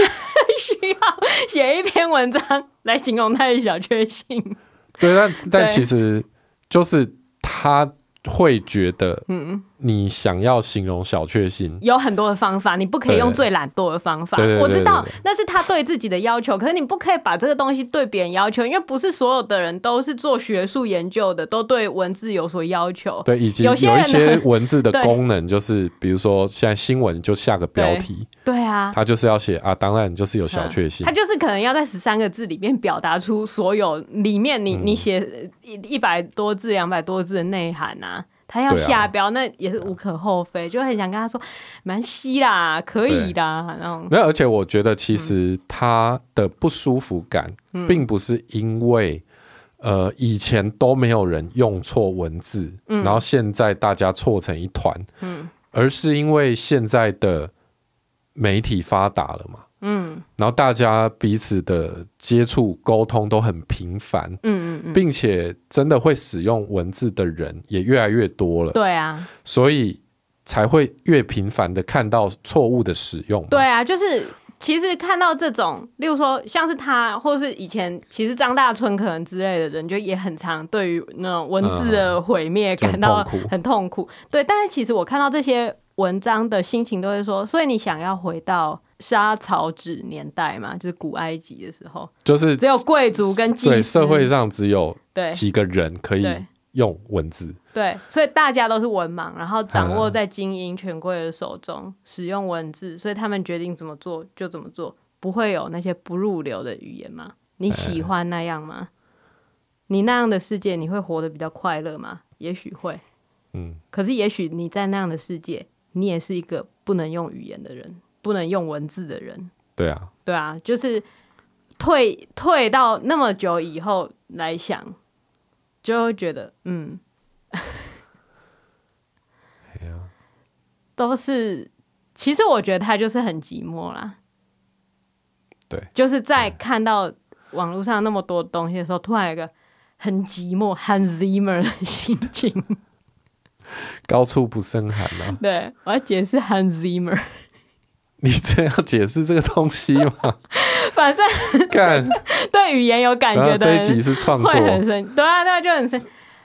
要写一篇文章来形容他的小确幸。对，但但其实就是他。会觉得，嗯，你想要形容小确幸，有很多的方法，你不可以用最懒惰的方法。我知道那是他对自己的要求，可是你不可以把这个东西对别人要求，因为不是所有的人都是做学术研究的，都对文字有所要求。对，以及有一些文字的 (laughs) 功能，就是比如说现在新闻就下个标题，对啊，他就是要写啊，当然就是有小确幸，他就是可能要在十三个字里面表达出所有里面你你写一一百多字、两百多字的内涵啊。他要下标，那也是无可厚非，就很想跟他说，蛮稀啦，可以的然后。没有，而且我觉得其实他的不舒服感，并不是因为呃以前都没有人用错文字，然后现在大家错成一团，而是因为现在的媒体发达了嘛。嗯，然后大家彼此的接触沟通都很频繁，嗯嗯嗯，并且真的会使用文字的人也越来越多了，对啊，所以才会越频繁的看到错误的使用。对啊，就是其实看到这种，例如说像是他，或是以前其实张大春可能之类的人，就也很常对于那种文字的毁灭感到很痛苦。对，但是其实我看到这些文章的心情都会说，所以你想要回到。沙草纸年代嘛，就是古埃及的时候，就是只有贵族跟对，社会上只有对几个人可以用文字，对，对，所以大家都是文盲，然后掌握在精英权贵的手中，使用文字，所以他们决定怎么做就怎么做，不会有那些不入流的语言吗？你喜欢那样吗？你那样的世界，你会活得比较快乐吗？也许会，嗯，可是也许你在那样的世界，你也是一个不能用语言的人。不能用文字的人，对啊，对啊，就是退退到那么久以后来想，就会觉得，嗯，都是，其实我觉得他就是很寂寞啦，对，就是在看到网络上那么多东西的时候，突然有一个很寂寞、很 Zimmer 的心情，(laughs) 高处不胜寒啊，对，我要解释 Hans Zimmer。你这样解释这个东西吗？(laughs) 反正干 (laughs) 对语言有感觉的这一集是创作，很深，对啊，对啊，就很深。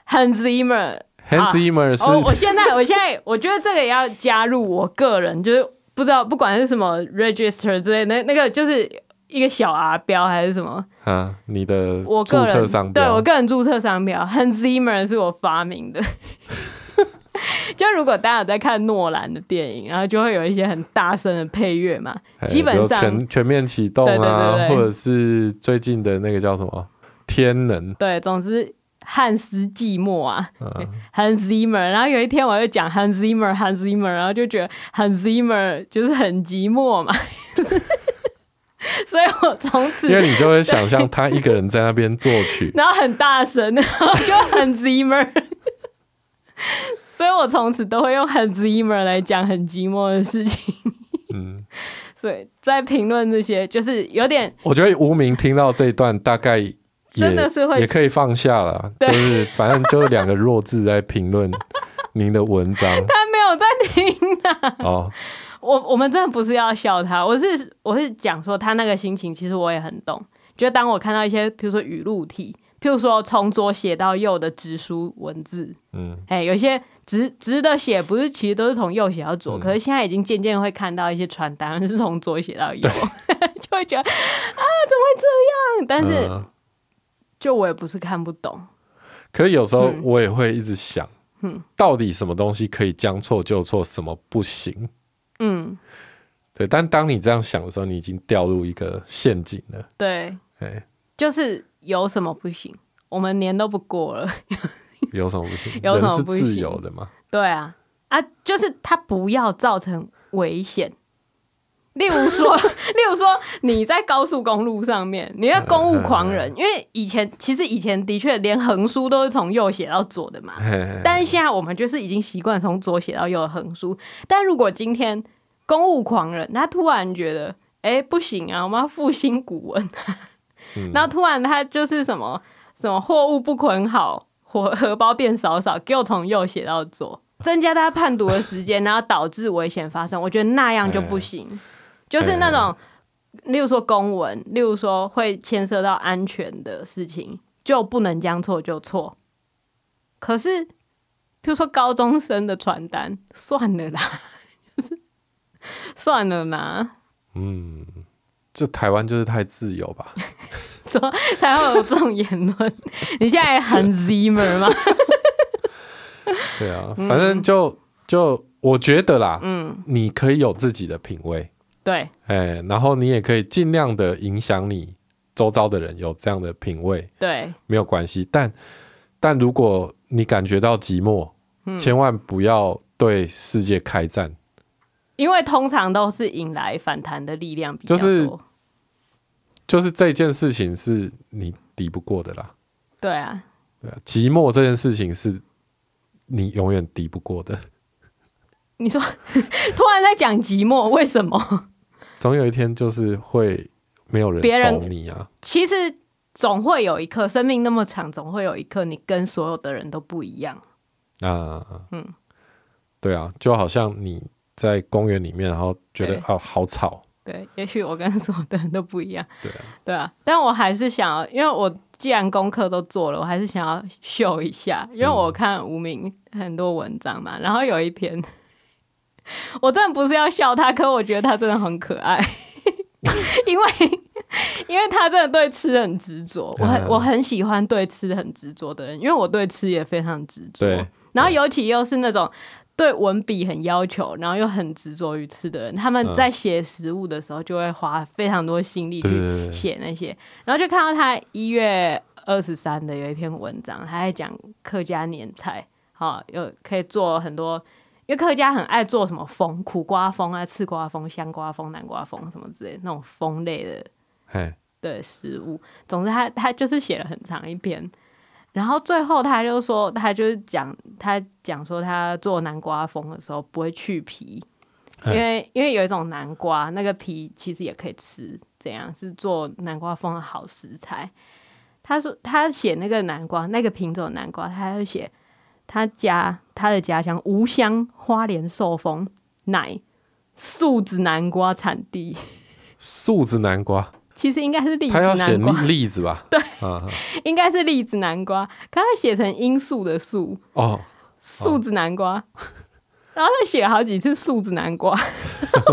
Hans Zimmer，Hans Zimmer 是。我现在，我现在，我觉得这个也要加入我个人，就是不知道不管是什么 register 之类，那那个就是一个小 R 标还是什么啊？你的我个人商标，对我个人注册商标，Hans Zimmer 是我发明的。(laughs) 就如果大家有在看诺兰的电影，然后就会有一些很大声的配乐嘛，基本上全全面启动啊，或者是最近的那个叫什么天能，对，总之汉斯寂寞啊，Hans Zimmer。然后有一天我就讲 Hans Zimmer，Hans Zimmer，然后就觉得 Hans Zimmer 就是很寂寞嘛，(laughs) (laughs) 所以我从此因为你就会想象他一个人在那边作曲，然后很大声，然后就 Hans Zimmer。所以我从此都会用 Hans (laughs) Zimmer 来讲很寂寞的事情。嗯，所以在评论这些，就是有点，我觉得无名听到这一段，大概也真的是会也可以放下了。就是反正就两个弱智在评论您的文章，(laughs) 他没有在听啊。哦，我我们真的不是要笑他，我是我是讲说他那个心情，其实我也很懂。就当我看到一些，比如说语录体，譬如说从左写到右的直书文字，嗯，哎，有些。直直的写不是，其实都是从右写到左，嗯、可是现在已经渐渐会看到一些传单 (laughs) 是从左写到右，(laughs) 就会觉得啊，怎么会这样？但是、嗯、就我也不是看不懂，可是有时候我也会一直想，嗯，到底什么东西可以将错就错，什么不行？嗯，对。但当你这样想的时候，你已经掉入一个陷阱了。对，对，就是有什么不行？我们年都不过了，(laughs) 有什么不行？(laughs) 有什么不行？是自由的吗？对啊，啊，就是他不要造成危险。例如说，(laughs) 例如说，你在高速公路上面，你在公务狂人，因为以前其实以前的确连横书都是从右写到左的嘛，但是现在我们就是已经习惯从左写到右的横书。但如果今天公务狂人他突然觉得，哎、欸，不行啊，我们要复兴古文，然后突然他就是什么什么货物不捆好，荷 (laughs) 荷包变少少，给我从右写到左，增加他判读的时间，然后导致危险发生，我觉得那样就不行。就是那种，例如说公文，例如说会牵涉到安全的事情，就不能将错就错。可是，比如说高中生的传单，算了啦，(laughs) 就是算了啦。嗯，就台湾就是太自由吧？(laughs) 怎么才会有这种言论？你现在很 Zimmer 吗？(laughs) 对啊，反正就、嗯、就我觉得啦，嗯，你可以有自己的品味。对，哎，然后你也可以尽量的影响你周遭的人有这样的品味，对，没有关系。但但如果你感觉到寂寞，嗯，千万不要对世界开战，因为通常都是引来反弹的力量比较多。就是就是这件事情是你敌不过的啦。对啊，对啊，寂寞这件事情是你永远敌不过的。你说突然在讲寂寞，为什么？总有一天就是会没有人懂你啊！其实总会有一刻，生命那么长，总会有一刻你跟所有的人都不一样啊。嗯，对啊，就好像你在公园里面，然后觉得哦好吵。对，也许我跟所有的人都不一样。(laughs) 对啊，对啊，但我还是想要，因为我既然功课都做了，我还是想要秀一下，因为我看无名很多文章嘛，然后有一篇。(laughs) 我真的不是要笑他，可我觉得他真的很可爱，(laughs) 因为因为他真的对吃很执着，我很我很喜欢对吃很执着的人，因为我对吃也非常执着。然后尤其又是那种对文笔很要求，然后又很执着于吃的人，他们在写食物的时候就会花非常多心力去写那些，然后就看到他一月二十三的有一篇文章，他在讲客家年菜，好，有可以做很多。因为客家很爱做什么风，苦瓜风啊、刺瓜风、香瓜风、南瓜风什么之类的那种风类的，对食物。总之他，他他就是写了很长一篇，然后最后他就说，他就是讲，他讲说他做南瓜风的时候不会去皮，因为因为有一种南瓜，那个皮其实也可以吃，怎样是做南瓜风的好食材。他说他写那个南瓜，那个品种南瓜，他就写。他家他的家乡无香花莲寿丰奶素子南瓜产地。(laughs) 素子南瓜其实应该是栗子南瓜。他要写栗子吧？(laughs) 对，应该是栗子南瓜。可他写成罂粟的粟哦，素子南瓜。哦、然后他写了好几次素子南瓜，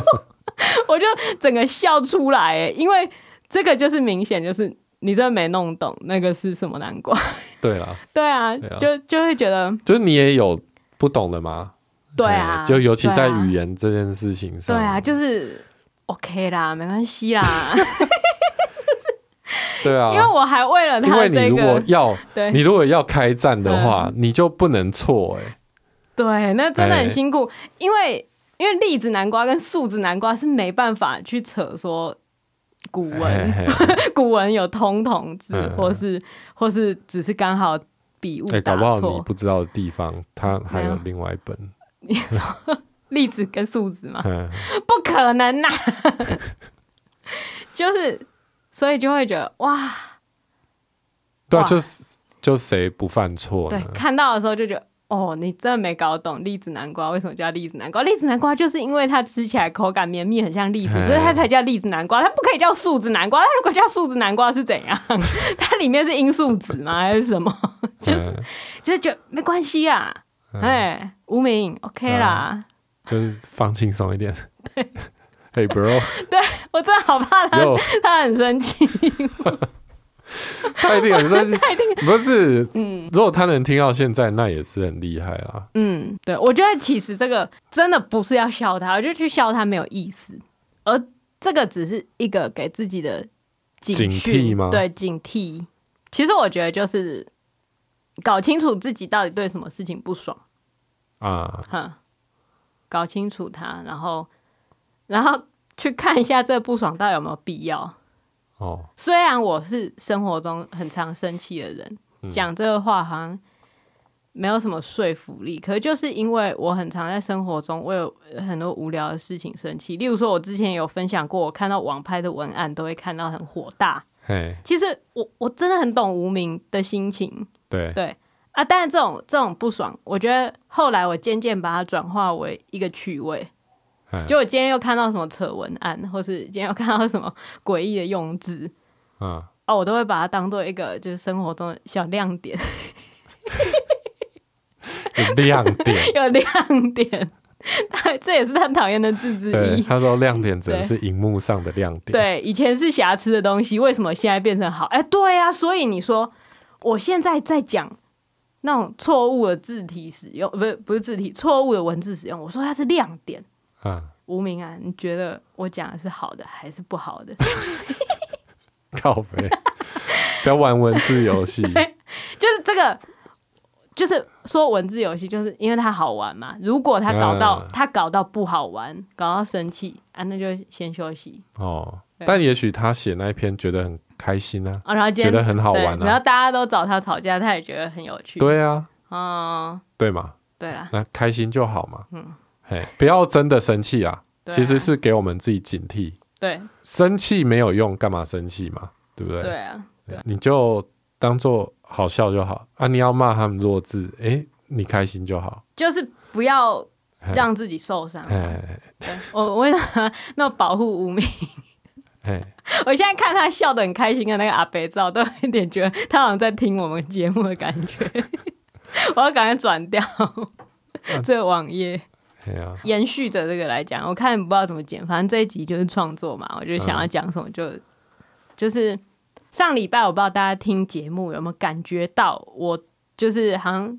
(laughs) 我就整个笑出来，因为这个就是明显就是。你真的没弄懂那个是什么南瓜？对 (laughs) 啊，对啊，就就会觉得，就是你也有不懂的吗？对啊，就尤其在语言这件事情上，对啊，就是 OK 啦，没关系啦。对啊，因为我还为了他，因为你如果要，(laughs) 你如果要开战的话，你就不能错哎。对，那真的很辛苦，因为因为栗子南瓜跟素子南瓜是没办法去扯说。古文，(laughs) 古文有通同字，嗯、或是或是只是刚好笔误。搞不好你不知道的地方，它还有另外一本。你说栗子跟素子吗？嗯、不可能呐、啊！(laughs) 就是，所以就会觉得哇，对啊，就是就谁不犯错？对，看到的时候就觉得。哦，你真的没搞懂栗子南瓜为什么叫栗子南瓜？栗子南瓜就是因为它吃起来口感绵密，很像栗子，所以它才叫栗子南瓜。它不可以叫素子南瓜。它如果叫素子南瓜是怎样？它里面是罂粟籽吗？还是什么？(laughs) 就是就是觉得没关系啊。哎，无名 OK 啦，就是放轻松一点。(laughs) 对，Hey bro，(laughs) 对我真的好怕他，他很生气。(laughs) 他一定很生气，(laughs) 不是？嗯，如果他能听到现在，那也是很厉害啦。嗯，对，我觉得其实这个真的不是要笑他，我就去笑他没有意思，而这个只是一个给自己的警惕吗？对，警惕。其实我觉得就是搞清楚自己到底对什么事情不爽啊，哼，搞清楚他，然后然后去看一下这不爽到底有没有必要。哦，虽然我是生活中很常生气的人，讲、嗯、这个话好像没有什么说服力，可是就是因为我很常在生活中，我有很多无聊的事情生气。例如说，我之前有分享过，我看到网拍的文案都会看到很火大。嘿，其实我我真的很懂无名的心情。对对啊，但是这种这种不爽，我觉得后来我渐渐把它转化为一个趣味。就我今天又看到什么扯文案，或是今天又看到什么诡异的用字，嗯，哦，我都会把它当做一个就是生活中的小亮点，(laughs) 有亮点，有亮点，他这也是他讨厌的字之一。他说亮点只能是荧幕上的亮点，对，以前是瑕疵的东西，为什么现在变成好？哎，对呀，所以你说我现在在讲那种错误的字体使用，不是不是字体，错误的文字使用，我说它是亮点。啊，无名啊，你觉得我讲的是好的还是不好的？(laughs) 靠背，不要玩文字游戏。(laughs) 就是这个，就是说文字游戏，就是因为它好玩嘛。如果他搞到他、啊、搞到不好玩，搞到生气啊，那就先休息。哦，但也许他写那一篇觉得很开心啊，哦、然后觉得很好玩啊，然后大家都找他吵架，他也觉得很有趣。对啊，嗯，对嘛，对啦，那开心就好嘛。嗯。哎，不要真的生气啊！其实是给我们自己警惕。对，生气没有用，干嘛生气嘛？对不对？对啊，你就当做好笑就好啊！你要骂他们弱智，哎，你开心就好。就是不要让自己受伤。哎，对，我我为什么那保护无名？哎，我现在看他笑得很开心的那个阿北照，都有一点觉得他好像在听我们节目的感觉。(laughs) 我要赶快转掉这个网页。延续着这个来讲，我看不知道怎么剪，反正这一集就是创作嘛，我就想要讲什么就、嗯、就是上礼拜我不知道大家听节目有没有感觉到，我就是好像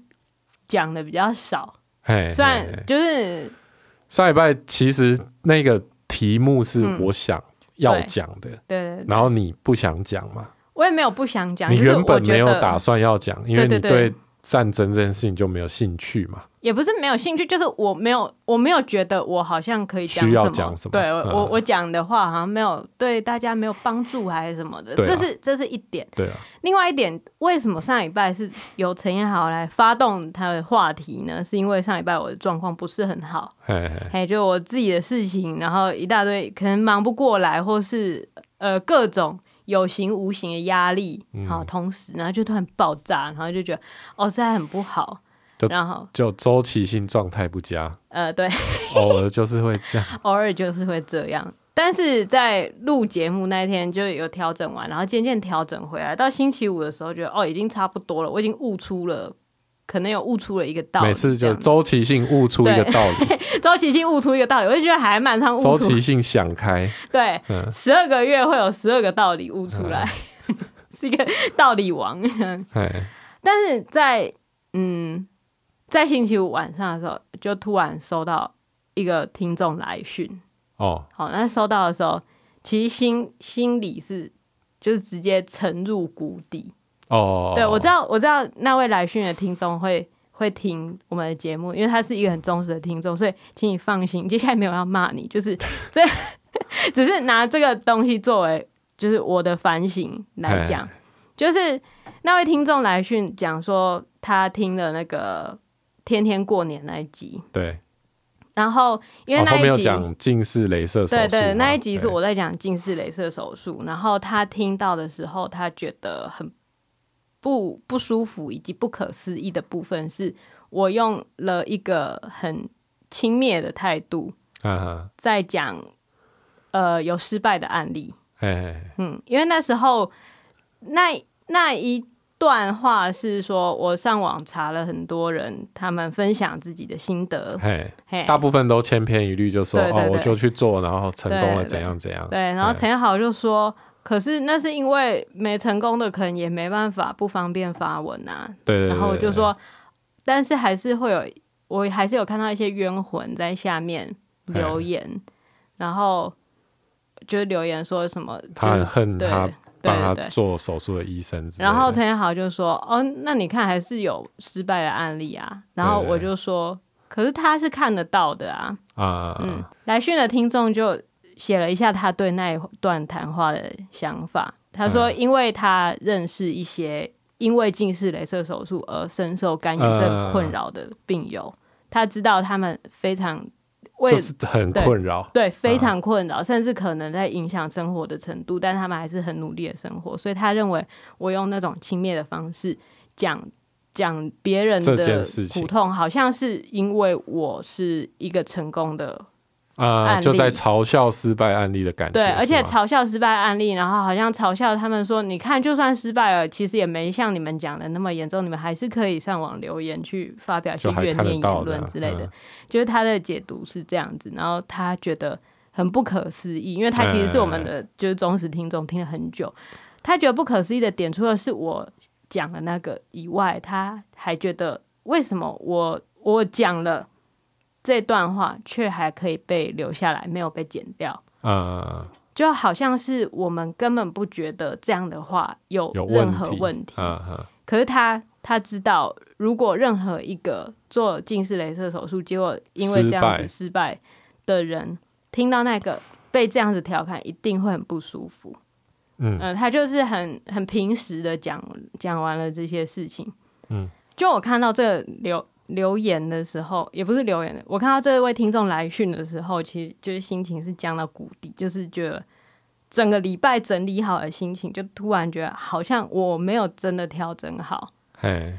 讲的比较少，嘿虽然就是上礼拜其实那个题目是我想要讲的，嗯、对，对，对，对，然后你不想讲嘛，我也没有不想讲，你原本没有打算要讲，因为你对战争这件事情就没有兴趣嘛。也不是没有兴趣，就是我没有，我没有觉得我好像可以讲什么。需要讲什么？对，嗯、我我讲的话好像没有对大家没有帮助还是什么的，啊、这是这是一点。对啊。另外一点，为什么上礼拜是由陈彦豪来发动他的话题呢？是因为上礼拜我的状况不是很好，嘿，嘿，就我自己的事情，然后一大堆可能忙不过来，或是呃各种有形无形的压力，好、嗯，同时然后就突然爆炸，然后就觉得哦，这还很不好。就然后就周期性状态不佳，呃，对，偶尔就是会这样，(laughs) 偶尔就是会这样。但是在录节目那一天就有调整完，然后渐渐调整回来。到星期五的时候，觉得哦，已经差不多了，我已经悟出了，可能有悟出了一个道理。每次就周期性悟出一个道理，(laughs) 周期性悟出一个道理，我就觉得还蛮常悟出。周期性想开，对，十二、嗯、个月会有十二个道理悟出来，嗯、(laughs) 是一个道理王。但是在嗯。在星期五晚上的时候，就突然收到一个听众来讯。哦，好，那收到的时候，其实心心里是就是直接沉入谷底。哦，对，我知道，我知道那位来讯的听众会会听我们的节目，因为他是一个很忠实的听众，所以请你放心，接下来没有要骂你，就是 (laughs) 这只是拿这个东西作为就是我的反省来讲，就是那位听众来讯讲说他听了那个。天天过年那一集，对，然后因为那一集讲近视雷射手术，对对，那一集是我在讲近视雷射手术，然后他听到的时候，他觉得很不不舒服，以及不可思议的部分是，我用了一个很轻蔑的态度，在讲呃有失败的案例，嗯，因为那时候那那一。段话是说，我上网查了很多人，他们分享自己的心得，嘿，嘿。大部分都千篇一律，就说哦，我就去做，然后成功了，怎样怎样。对，然后陈好就说，可是那是因为没成功的，可能也没办法，不方便发文啊。对，然后我就说，但是还是会有，我还是有看到一些冤魂在下面留言，然后就留言说什么，他很恨他。帮他做手术的医生。然后陈彦豪就说：“哦，那你看还是有失败的案例啊。”然后我就说：“可是他是看得到的啊。”啊，嗯，来讯的听众就写了一下他对那一段谈话的想法。他说：“因为他认识一些因为近视雷射手术而深受干眼症困扰的病友，他知道他们非常。”就是很困扰，对，非常困扰，啊，甚至可能在影响生活的程度，但他们还是很努力的生活。所以他认为我用那种轻蔑的方式讲讲别人的苦痛，好像是因为我是一个成功的。啊、呃，就在嘲笑失败案例的感觉。对，而且嘲笑失败案例，然后好像嘲笑他们说：“你看，就算失败了，其实也没像你们讲的那么严重，你们还是可以上网留言去发表一些怨念言论之类的。的”就是他的解读是这样子，然后他觉得很不可思议，因为他其实是我们的就是忠实听众，听了很久。他觉得不可思议的点，除了是我讲的那个以外，他还觉得为什么我我讲了。这段话却还可以被留下来，没有被剪掉。嗯，就好像是我们根本不觉得这样的话有任何问题。嗯嗯。可是他他知道，如果任何一个做近视雷射手术，结果因为这样子失败的人，听到那个被这样子调侃，一定会很不舒服。嗯，呃，他就是很很平实的讲讲完了这些事情。嗯，就我看到这个留。留言的时候，也不是留言的。我看到这位听众来讯的时候，其实就是心情是降到谷底，就是觉得整个礼拜整理好的心情，就突然觉得好像我没有真的调整好。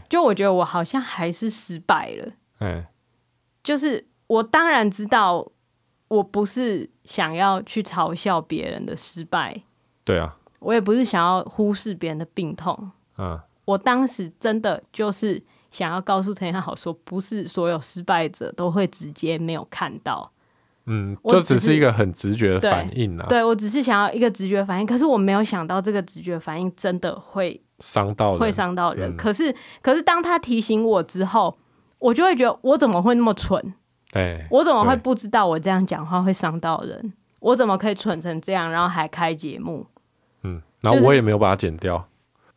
就我觉得我好像还是失败了。就是我当然知道，我不是想要去嘲笑别人的失败。对啊。我也不是想要忽视别人的病痛。嗯。我当时真的就是。想要告诉陈彦豪说，不是所有失败者都会直接没有看到，嗯，就只是一个很直觉的反应啊。对，对我只是想要一个直觉反应，可是我没有想到这个直觉反应真的会伤到人，会伤到人。可是，可是当他提醒我之后，我就会觉得我怎么会那么蠢？对，我怎么会不知道我这样讲话会伤到人？我怎么可以蠢成这样，然后还开节目？嗯，然后我也没有把它剪掉。就是，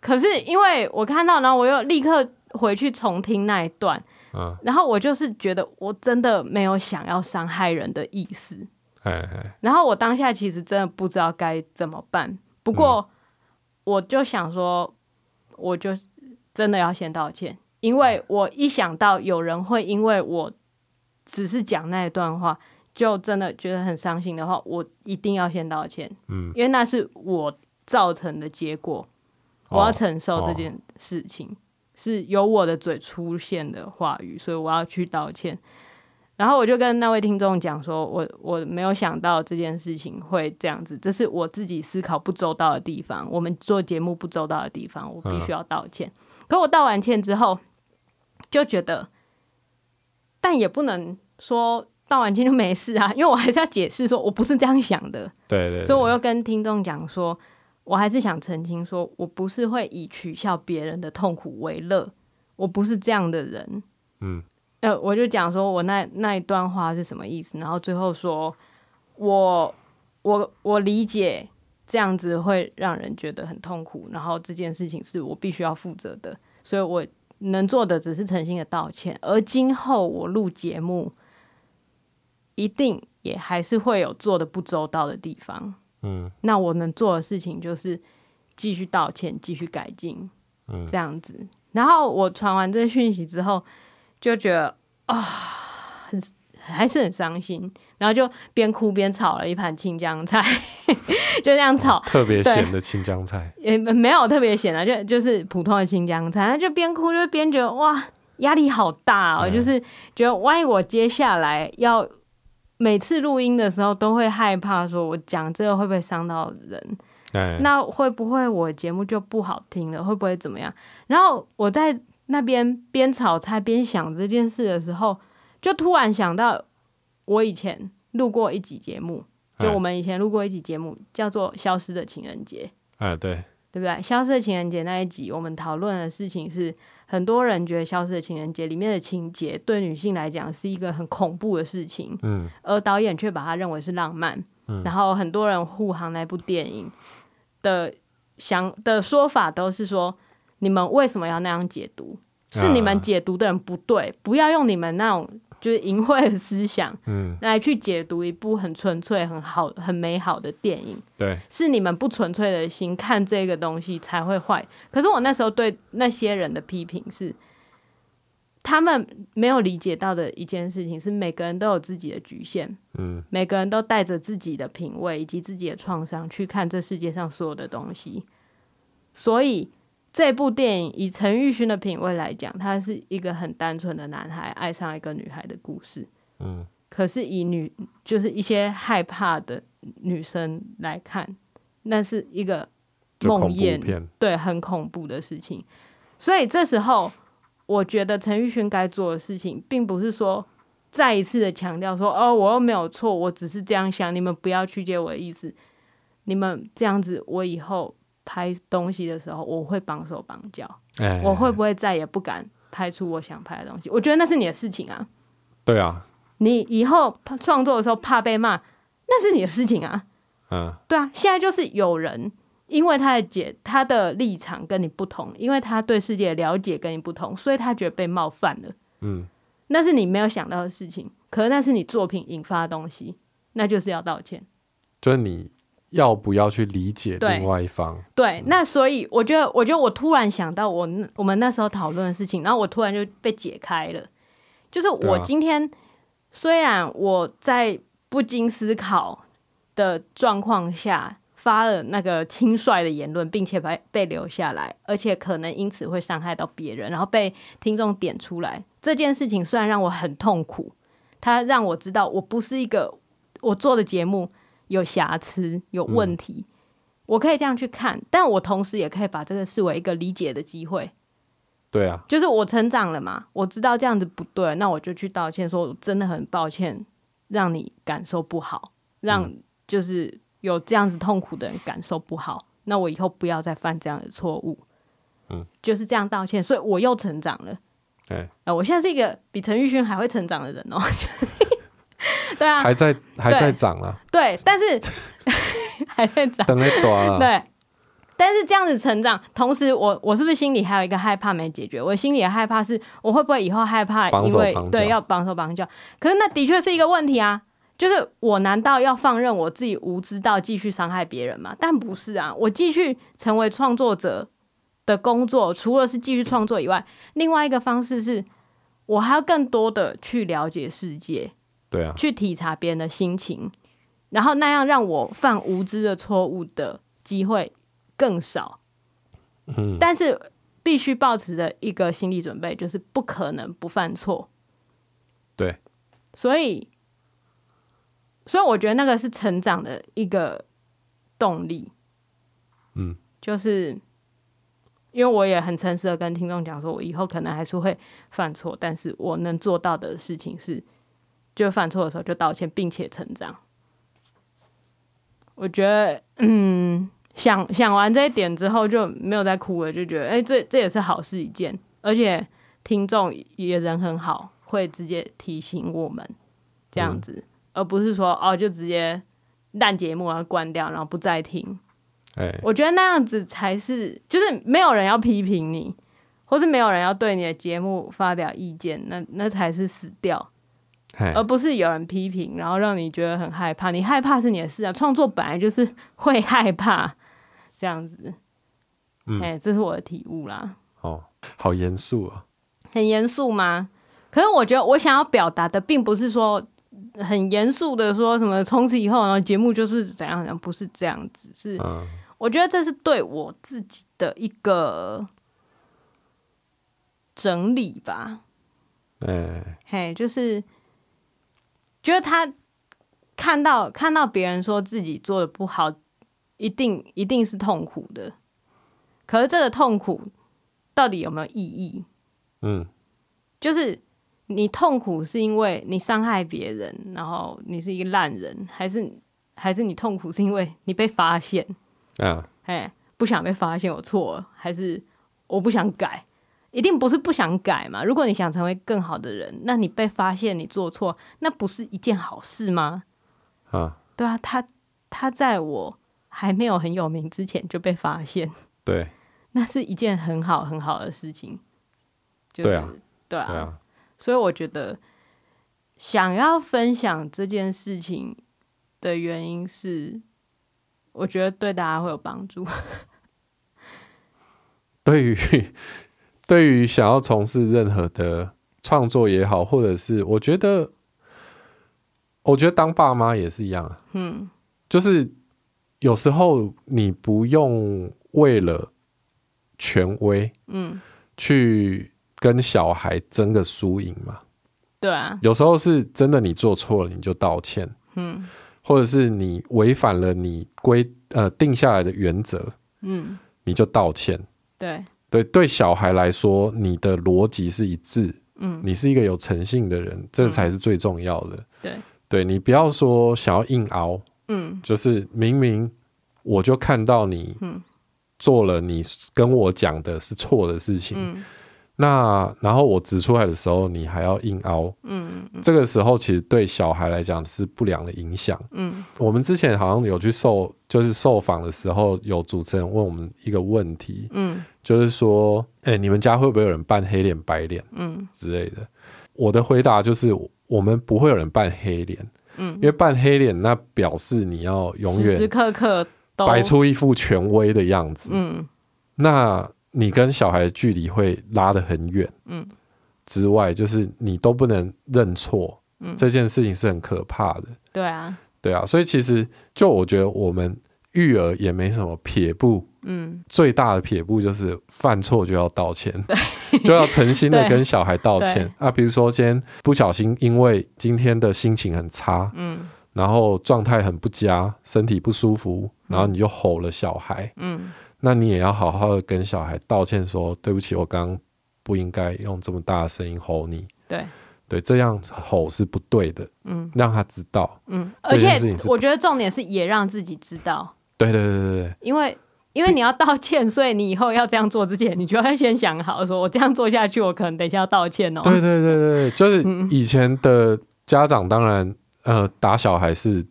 可是因为我看到，然后我又立刻。回去重听那一段，嗯，然后我就是觉得我真的没有想要伤害人的意思，哎哎，然后我当下其实真的不知道该怎么办，不过我就想说，我就真的要先道歉，因为我一想到有人会因为我只是讲那一段话，就真的觉得很伤心的话，我一定要先道歉，嗯，因为那是我造成的结果，我要承受这件事情。是由我的嘴出现的话语，所以我要去道歉。然后我就跟那位听众讲说，我我没有想到这件事情会这样子，这是我自己思考不周到的地方，我们做节目不周到的地方，我必须要道歉。嗯。可我道完歉之后，就觉得，但也不能说道完歉就没事啊，因为我还是要解释说我不是这样想的。对对对。所以我又跟听众讲说。我还是想澄清说，我不是会以取笑别人的痛苦为乐，我不是这样的人。嗯，呃，我就讲说我那那一段话是什么意思，然后最后说我我我理解这样子会让人觉得很痛苦，然后这件事情是我必须要负责的，所以我能做的只是诚心的道歉，而今后我录节目一定也还是会有做的不周到的地方。嗯，那我能做的事情就是继续道歉，继续改进，嗯，这样子。然后我传完这个讯息之后，就觉得啊，很还是很伤心。然后就边哭边炒了一盘青江菜，(laughs) 就这样炒，特别咸的青江菜，也没有特别咸啊，就就是普通的青江菜。然后就边哭就边觉得哇，压力好大哦，嗯，就是觉得万一我接下来要。每次录音的时候都会害怕，说我讲这个会不会伤到人？欸？那会不会我节目就不好听了？会不会怎么样？然后我在那边边炒菜边想这件事的时候，就突然想到我以前录过一集节目，就我们以前录过一集节目，叫做《消失的情人节》。啊，对，对不对？《消失的情人节》那一集，我们讨论的事情是。很多人觉得《消失的情人节》里面的情节对女性来讲是一个很恐怖的事情，嗯，而导演却把它认为是浪漫，嗯，然后很多人护航那部电影的想的说法都是说，你们为什么要那样解读？是你们解读的人不对，啊、不要用你们那种就是淫秽的思想，嗯，来去解读一部很纯粹、很好、很美好的电影。对，是你们不纯粹的心看这个东西才会坏。可是我那时候对那些人的批评是，他们没有理解到的一件事情是，每个人都有自己的局限，嗯，每个人都带着自己的品味以及自己的创伤去看这世界上所有的东西，所以。这部电影以陈玉勋的品味来讲，他是一个很单纯的男孩爱上一个女孩的故事。嗯，可是以女就是一些害怕的女生来看，那是一个梦魇，对，很恐怖的事情。所以这时候，我觉得陈玉勋该做的事情，并不是说再一次的强调说，哦，我又没有错，我只是这样想，你们不要曲解我的意思，你们这样子，我以后。拍东西的时候，我会绑手绑脚，欸，我会不会再也不敢拍出我想拍的东西？我觉得那是你的事情啊。对啊，你以后创作的时候怕被骂，那是你的事情啊。嗯，对啊，现在就是有人因为他的解他的立场跟你不同，因为他对世界的了解跟你不同，所以他觉得被冒犯了。嗯，那是你没有想到的事情，可是那是你作品引发的东西，那就是要道歉。就是你。要不要去理解另外一方？对，对，那所以我觉得，我觉得我突然想到我我们那时候讨论的事情，然后我突然就被解开了。就是我今天虽然我在不经思考的状况下发了那个轻率的言论，并且被被留下来，而且可能因此会伤害到别人，然后被听众点出来这件事情，虽然让我很痛苦，它让我知道我不是一个我做的节目。有瑕疵，有问题，嗯，我可以这样去看，但我同时也可以把这个视为一个理解的机会。对啊，就是我成长了嘛，我知道这样子不对，那我就去道歉，说我真的很抱歉，让你感受不好，让就是有这样子痛苦的人感受不好，那我以后不要再犯这样的错误。嗯，就是这样道歉，所以我又成长了。对，呃，我现在是一个比陈玉勋还会成长的人哦。(laughs) 对啊，还在还在长啊。对，但是 (laughs) 还在长，等于短了。对，但是这样子成长，同时我我是不是心里还有一个害怕没解决？我心里的害怕是，我会不会以后害怕，因为对要绑手绑脚？可是那的确是一个问题啊。就是我难道要放任我自己无知到继续伤害别人吗？但不是啊，我继续成为创作者的工作，除了是继续创作以外，另外一个方式是我还要更多的去了解世界。对啊，去体察别人的心情，然后那样让我犯无知的错误的机会更少。嗯，但是必须保持着一个心理准备，就是不可能不犯错。对，所以，所以我觉得那个是成长的一个动力。嗯，就是因为我也很诚实的跟听众讲说，我以后可能还是会犯错，但是我能做到的事情是。就犯错的时候就道歉，并且成长。我觉得，嗯，想想完这一点之后就没有再哭了，就觉得，哎、欸，这这也是好事一件。而且听众也人很好，会直接提醒我们这样子，嗯、而不是说哦，就直接烂节目啊关掉，然后不再听。欸、我觉得那样子才是，就是没有人要批评你，或是没有人要对你的节目发表意见，那那才是死掉。而不是有人批评，然后让你觉得很害怕。你害怕是你的事啊，创作本来就是会害怕这样子。嗯，哎，这是我的体悟啦。哦，好严肃啊！很严肃吗？可是我觉得我想要表达的，并不是说很严肃的说什么从此以后，然后节目就是怎样怎样，不是这样子。是，我觉得这是对我自己的一个整理吧。哎，嘿，就是。觉得他看到看到别人说自己做的不好，一定一定是痛苦的。可是这个痛苦到底有没有意义？嗯，就是你痛苦是因为你伤害别人，然后你是一个烂人，还是还是你痛苦是因为你被发现？啊，哎，不想被发现我错了，还是我不想改？一定不是不想改嘛？如果你想成为更好的人，那你被发现你做错，那不是一件好事吗？啊，对啊，他他在我还没有很有名之前就被发现，对，(laughs) 那是一件很好很好的事情。就是、对啊，对啊，对啊，所以我觉得想要分享这件事情的原因是，我觉得对大家会有帮助。(laughs) 对于对于想要从事任何的创作也好，或者是我觉得，我觉得当爸妈也是一样，嗯，就是有时候你不用为了权威，嗯，去跟小孩争个输赢嘛，对啊，有时候是真的你做错了你就道歉，嗯，或者是你违反了你规呃定下来的原则，嗯，你就道歉。对对，对小孩来说，你的逻辑是一致，嗯，你是一个有诚信的人，这才是最重要的。对，对你不要说想要硬熬，嗯，就是明明我就看到你，做了你跟我讲的是错的事情，嗯。那然后我指出来的时候，你还要硬凹，嗯，这个时候其实对小孩来讲是不良的影响，嗯。我们之前好像有去受，就是受访的时候，有主持人问我们一个问题，嗯，就是说，哎、欸，你们家会不会有人扮黑脸白脸，嗯之类的？我的回答就是，我们不会有人扮黑脸，嗯，因为扮黑脸那表示你要永远时时刻刻摆出一副权威的样子，嗯，那。你跟小孩的距离会拉得很远，嗯，之外就是你都不能认错，嗯，这件事情是很可怕的，对啊，对啊，所以其实就我觉得我们育儿也没什么撇步，嗯，最大的撇步就是犯错就要道歉，对，就要诚心的跟小孩道歉啊，比如说先不小心因为今天的心情很差，嗯，然后状态很不佳，身体不舒服，然后你就吼了小孩，嗯。那你也要好好的跟小孩道歉，说对不起，我刚刚不应该用这么大的声音吼你。对，对，这样吼是不对的。嗯，让他知道。嗯，而且我觉得重点是也让自己知道。对对对对对。因为因为你要道歉，所以你以后要这样做之前，你就要先想好，说我这样做下去，我可能等一下要道歉哦。对对对对，就是以前的家长当然呃打小孩是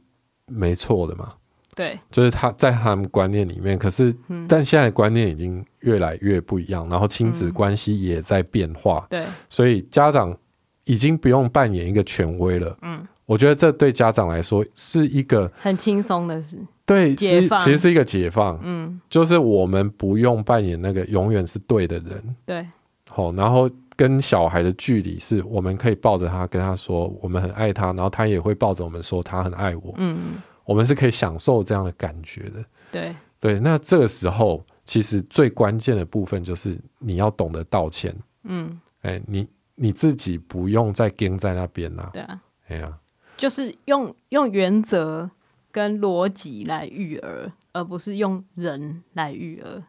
没错的嘛。对，就是他在他们观念里面，可是，嗯、但现在观念已经越来越不一样，然后亲子关系也在变化。对、嗯，所以家长已经不用扮演一个权威了。嗯，我觉得这对家长来说是一个很轻松的事。对，其实是一个解放。嗯，就是我们不用扮演那个永远是对的人。对，好，然后跟小孩的距离是我们可以抱着他，跟他说我们很爱他，然后他也会抱着我们说他很爱我。嗯。我们是可以享受这样的感觉的，对对。那这个时候，其实最关键的部分就是你要懂得道歉。嗯，哎、欸，你你自己不用再跟在那边啦。对啊，哎呀、啊，就是用用原则跟逻辑来育儿，而不是用人来育儿。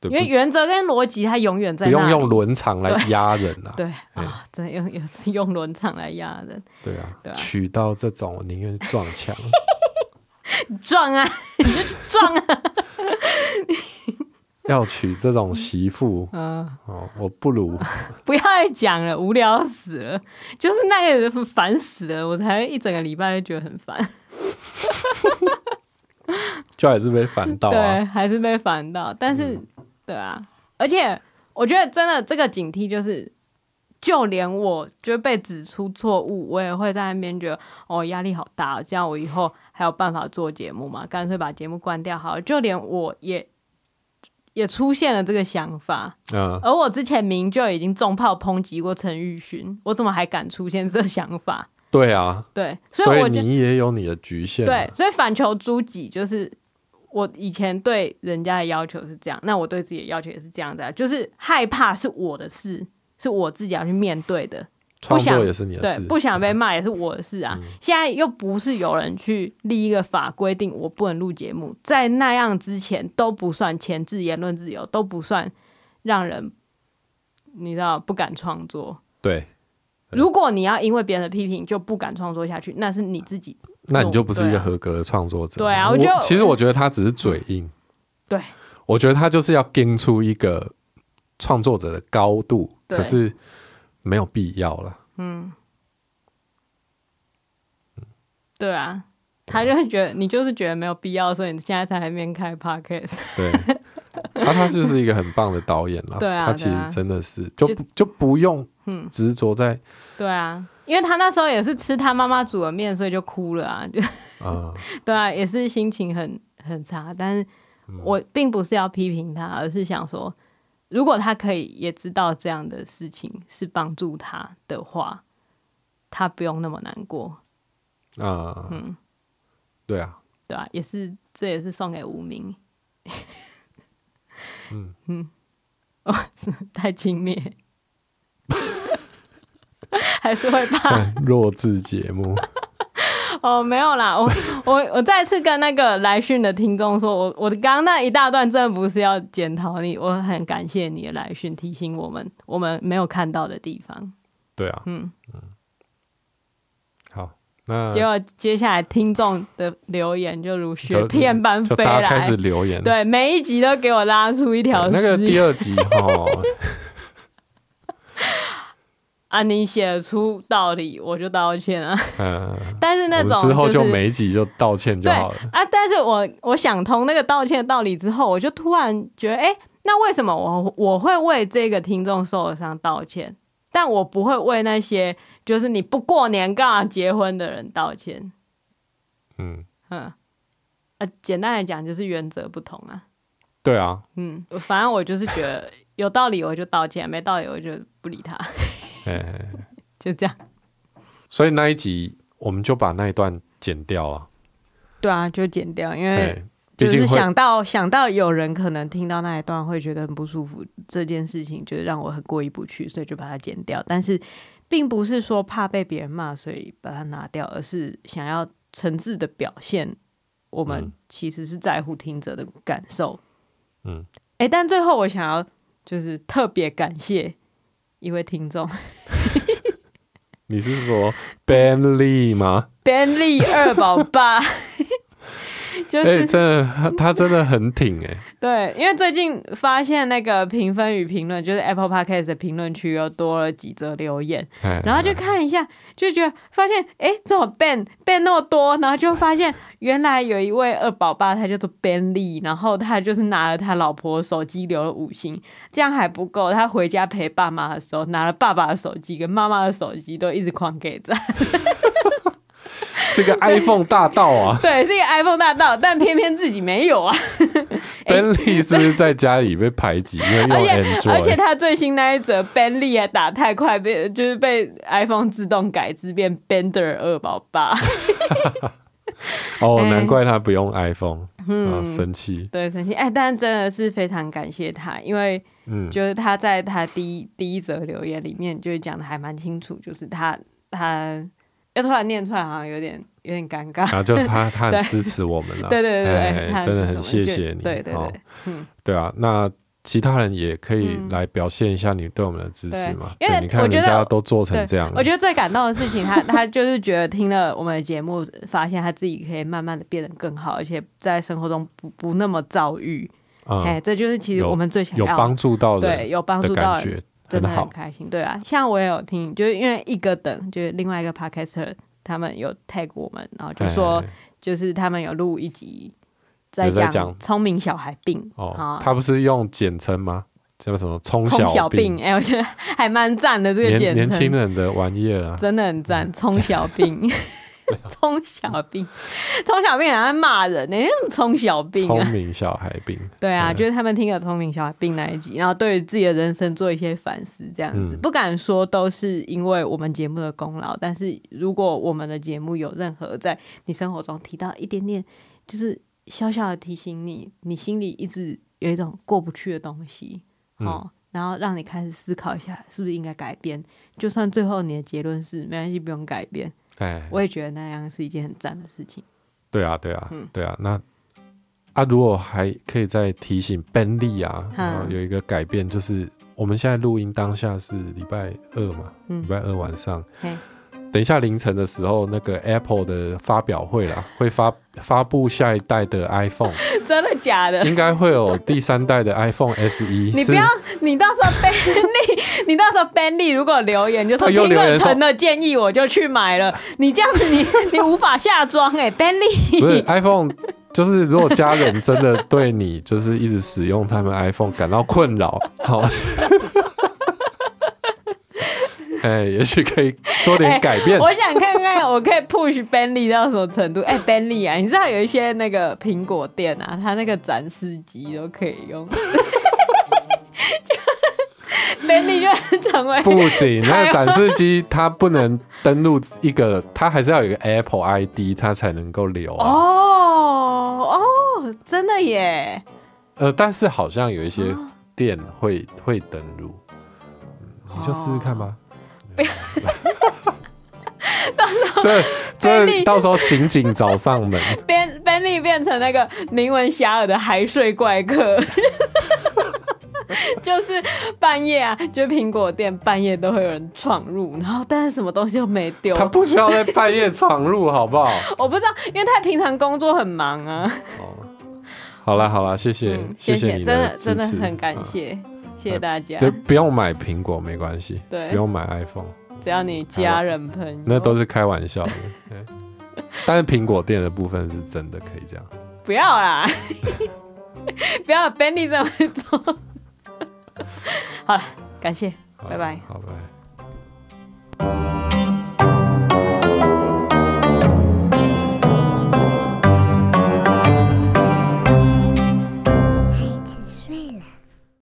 对，因为原则跟逻辑，它永远在那。不用用伦常来压人啊。对，对啊，真的用也是用伦常来压人。对啊，对啊，娶到这种，我宁愿撞墙。(laughs) (laughs) 撞啊！(laughs) 你就去撞啊！(laughs) 要娶这种媳妇，嗯，哦，我不如不要再讲了，无聊死了。就是那个人烦死了，我才一整个礼拜就觉得很烦。就还是被烦到啊，对，还是被烦到。但是，嗯，对啊，而且我觉得真的这个警惕就是，就连我就被指出错误，我也会在那边觉得哦，压力好大，这样我以后。还有办法做节目嘛？干脆把节目关掉好了。就连我也也出现了这个想法。嗯，而我之前明就已经重炮抨击过陈玉勋，我怎么还敢出现这个想法？对啊，对，所以，我所以你也有你的局限。对，所以反求诸己，就是我以前对人家的要求是这样，那我对自己的要求也是这样的，就是害怕是我的事，是我自己要去面对的。创作也是你的事，对，不想被骂也是我的事啊。嗯、现在又不是有人去立一个法规定我不能录节目，在那样之前都不算前置言论自由，都不算让人你知道不敢创作。对，如果你要因为别人的批评就不敢创作下去，那是你自己，那你就不是一个合格的创作者。对啊，我觉得其实我觉得他只是嘴硬。对，我觉得他就是要跟出一个创作者的高度，可是。没有必要了。嗯，对啊，他就会觉得你就是觉得没有必要，所以你现在才在那边开 podcast。对，那、啊、他就是一个很棒的导演了。对啊，他其实真的是就就，就不用执着在。对啊，因为他那时候也是吃他妈妈煮的面，所以就哭了啊。就 (laughs) 啊，对啊，也是心情很很差。但是我并不是要批评他，而是想说，如果他可以也知道这样的事情是帮助他的话，他不用那么难过。啊，嗯。对啊，对啊，也是，这也是送给无名。嗯嗯，哦，(laughs) 太轻蔑，(laughs) 还是会怕弱智节目。(laughs) 哦，没有啦，我我我再次跟那个来讯的听众说，我我刚刚那一大段真的不是要检讨你，我很感谢你的来讯，提醒我们我们没有看到的地方。对啊，嗯嗯。结果接下来听众的留言就如雪片般飞来，开始留言，对，每一集都给我拉出一条。那个 (laughs) 第二集哦，啊，你写出道理，我就道歉啊。嗯，但是那种、就是、之后就每一集就道歉就好了啊。但是我我想通那个道歉的道理之后，我就突然觉得，哎、欸，那为什么我我会为这个听众受了伤道歉？但我不会为那些就是你不过年干嘛结婚的人道歉。嗯嗯，啊，简单来讲就是原则不同啊。对啊。嗯，反正我就是觉得有道理我就道歉，没道理我就不理他。欸、(laughs) 就这样。所以那一集我们就把那一段剪掉了。对啊，就剪掉，因为、欸。就是想到想到有人可能听到那一段会觉得很不舒服，这件事情就让我很过意不去，所以就把它剪掉。但是并不是说怕被别人骂，所以把它拿掉，而是想要诚挚的表现，我们其实是在乎听者的感受。嗯，哎、欸，但最后我想要就是特别感谢一位听众，你是说 Ben Lee 吗？Ben Lee 二宝爸。就是、欸、真的，他 (laughs) 他真的很挺哎、欸。(laughs) 对，因为最近发现那个评分与评论，就是 Apple Podcast 的评论区又多了几则留言，然后就看一下，就觉得发现哎、欸，怎么 Ben Ben 那么多？然后就发现原来有一位二宝爸，他叫做 Ben Lee，然后他就是拿了他老婆手机留了五星，这样还不够，他回家陪爸妈的时候，拿了爸爸的手机跟妈妈的手机，都一直狂给赞。是个 iPhone 大盗啊！对，是一个 iPhone 大盗，但偏偏自己没有啊。(laughs) Bentley 是不是在家里被排挤？因为用 Android，而且他最新那一则 Bentley 还打太快，被就是被 iPhone 自动改字变 Bender 二宝爸。(laughs) (laughs) 哦，难怪他不用 iPhone，嗯，生气。对，生气。哎，但真的是非常感谢他，因为就是他在他第一第一则留言里面就是讲的还蛮清楚，就是他他。要突然念出来，好像有点有点尴尬。然后就他 (laughs) 他很支持我们了，(laughs) 对对对真的很谢谢你。对对对，对啊，那其他人也可以来表现一下你对我们的支持嘛？因为你看人家都做成这样了。我觉得最感动的事情，他他就是觉得听了我们的节目，发现他自己可以慢慢的变得更好，而且在生活中不不那么遭遇。哎、嗯欸，这就是其实我们最想要有帮助到的，对，有帮助到的。真的很开心，对啊，像我也有听，就是因为一个等，就是另外一个 podcaster，他们有 tag 我们，然后就说，就是他们有录一集在讲聪明小孩病哦，他不是用简称吗？叫什么聪小病？哎、欸，我觉得还蛮赞的这个简称，年轻人的玩意儿啊，真的很赞，聪小病。(laughs) 聪小病，聪小病很爱骂人呢、欸？什么聪小病啊？聪明小孩病。对啊，就是他们听了聪明小孩病那一集，然后对自己的人生做一些反思，这样子、嗯、不敢说都是因为我们节目的功劳，但是如果我们的节目有任何在你生活中提到一点点，就是小小的提醒你，你心里一直有一种过不去的东西，哦、嗯，然后让你开始思考一下，是不是应该改变？就算最后你的结论是没关系，不用改变。哎，我也觉得那样是一件很赞的事情。对啊，对啊，嗯、对啊。那啊，如果还可以再提醒 Ben 啊，嗯、有一个改变，就是我们现在录音当下是礼拜二嘛，礼、嗯、拜二晚上。等一下凌晨的时候，那个 Apple 的发表会啦，(laughs) 会发发布下一代的 iPhone。(laughs) 真的假的？应该会有第三代的 iPhone SE。(laughs) 你不要，你到时候 Benny，你到时候 Benny 如果留言就说听了陈的建议，我就去买了。你这样子你，你你无法下装哎，Benny。不是 iPhone，就是如果家人真的对你就是一直使用他们 iPhone 感到困扰，好。哎、欸，也许可以做点改变。欸、我想看看，我可以 push Bentley 到什么程度？哎、欸、，Bentley 啊，你知道有一些那个苹果店啊，它那个展示机都可以用。Bentley 就成为不行，那个展示机它不能登录一个，它还是要有一个 Apple ID，它才能够留、啊。哦哦，真的耶。呃，但是好像有一些店会、哦、会登录，你就试试看吧。哦不要，(laughs) 到时候这这到时候刑警找上门，(laughs) Ben Benny 变成那个名闻遐迩的海睡怪客，(laughs) 就是半夜啊，就苹果店半夜都会有人闯入，然后但是什么东西都没丢，他不需要在半夜闯入，好不好？我不知道，因为他平常工作很忙啊。哦，好了好了，谢谢、嗯、谢谢你的，真的真的很感谢。谢谢大家。就不用买苹果没关系，对，不用买 iPhone，只要你家人朋友，那都是开玩笑的。(laughs) 但是苹果店的部分是真的可以这样。不要啦，(laughs) 不要 Benny 这么做。好了，感谢，拜拜，好拜。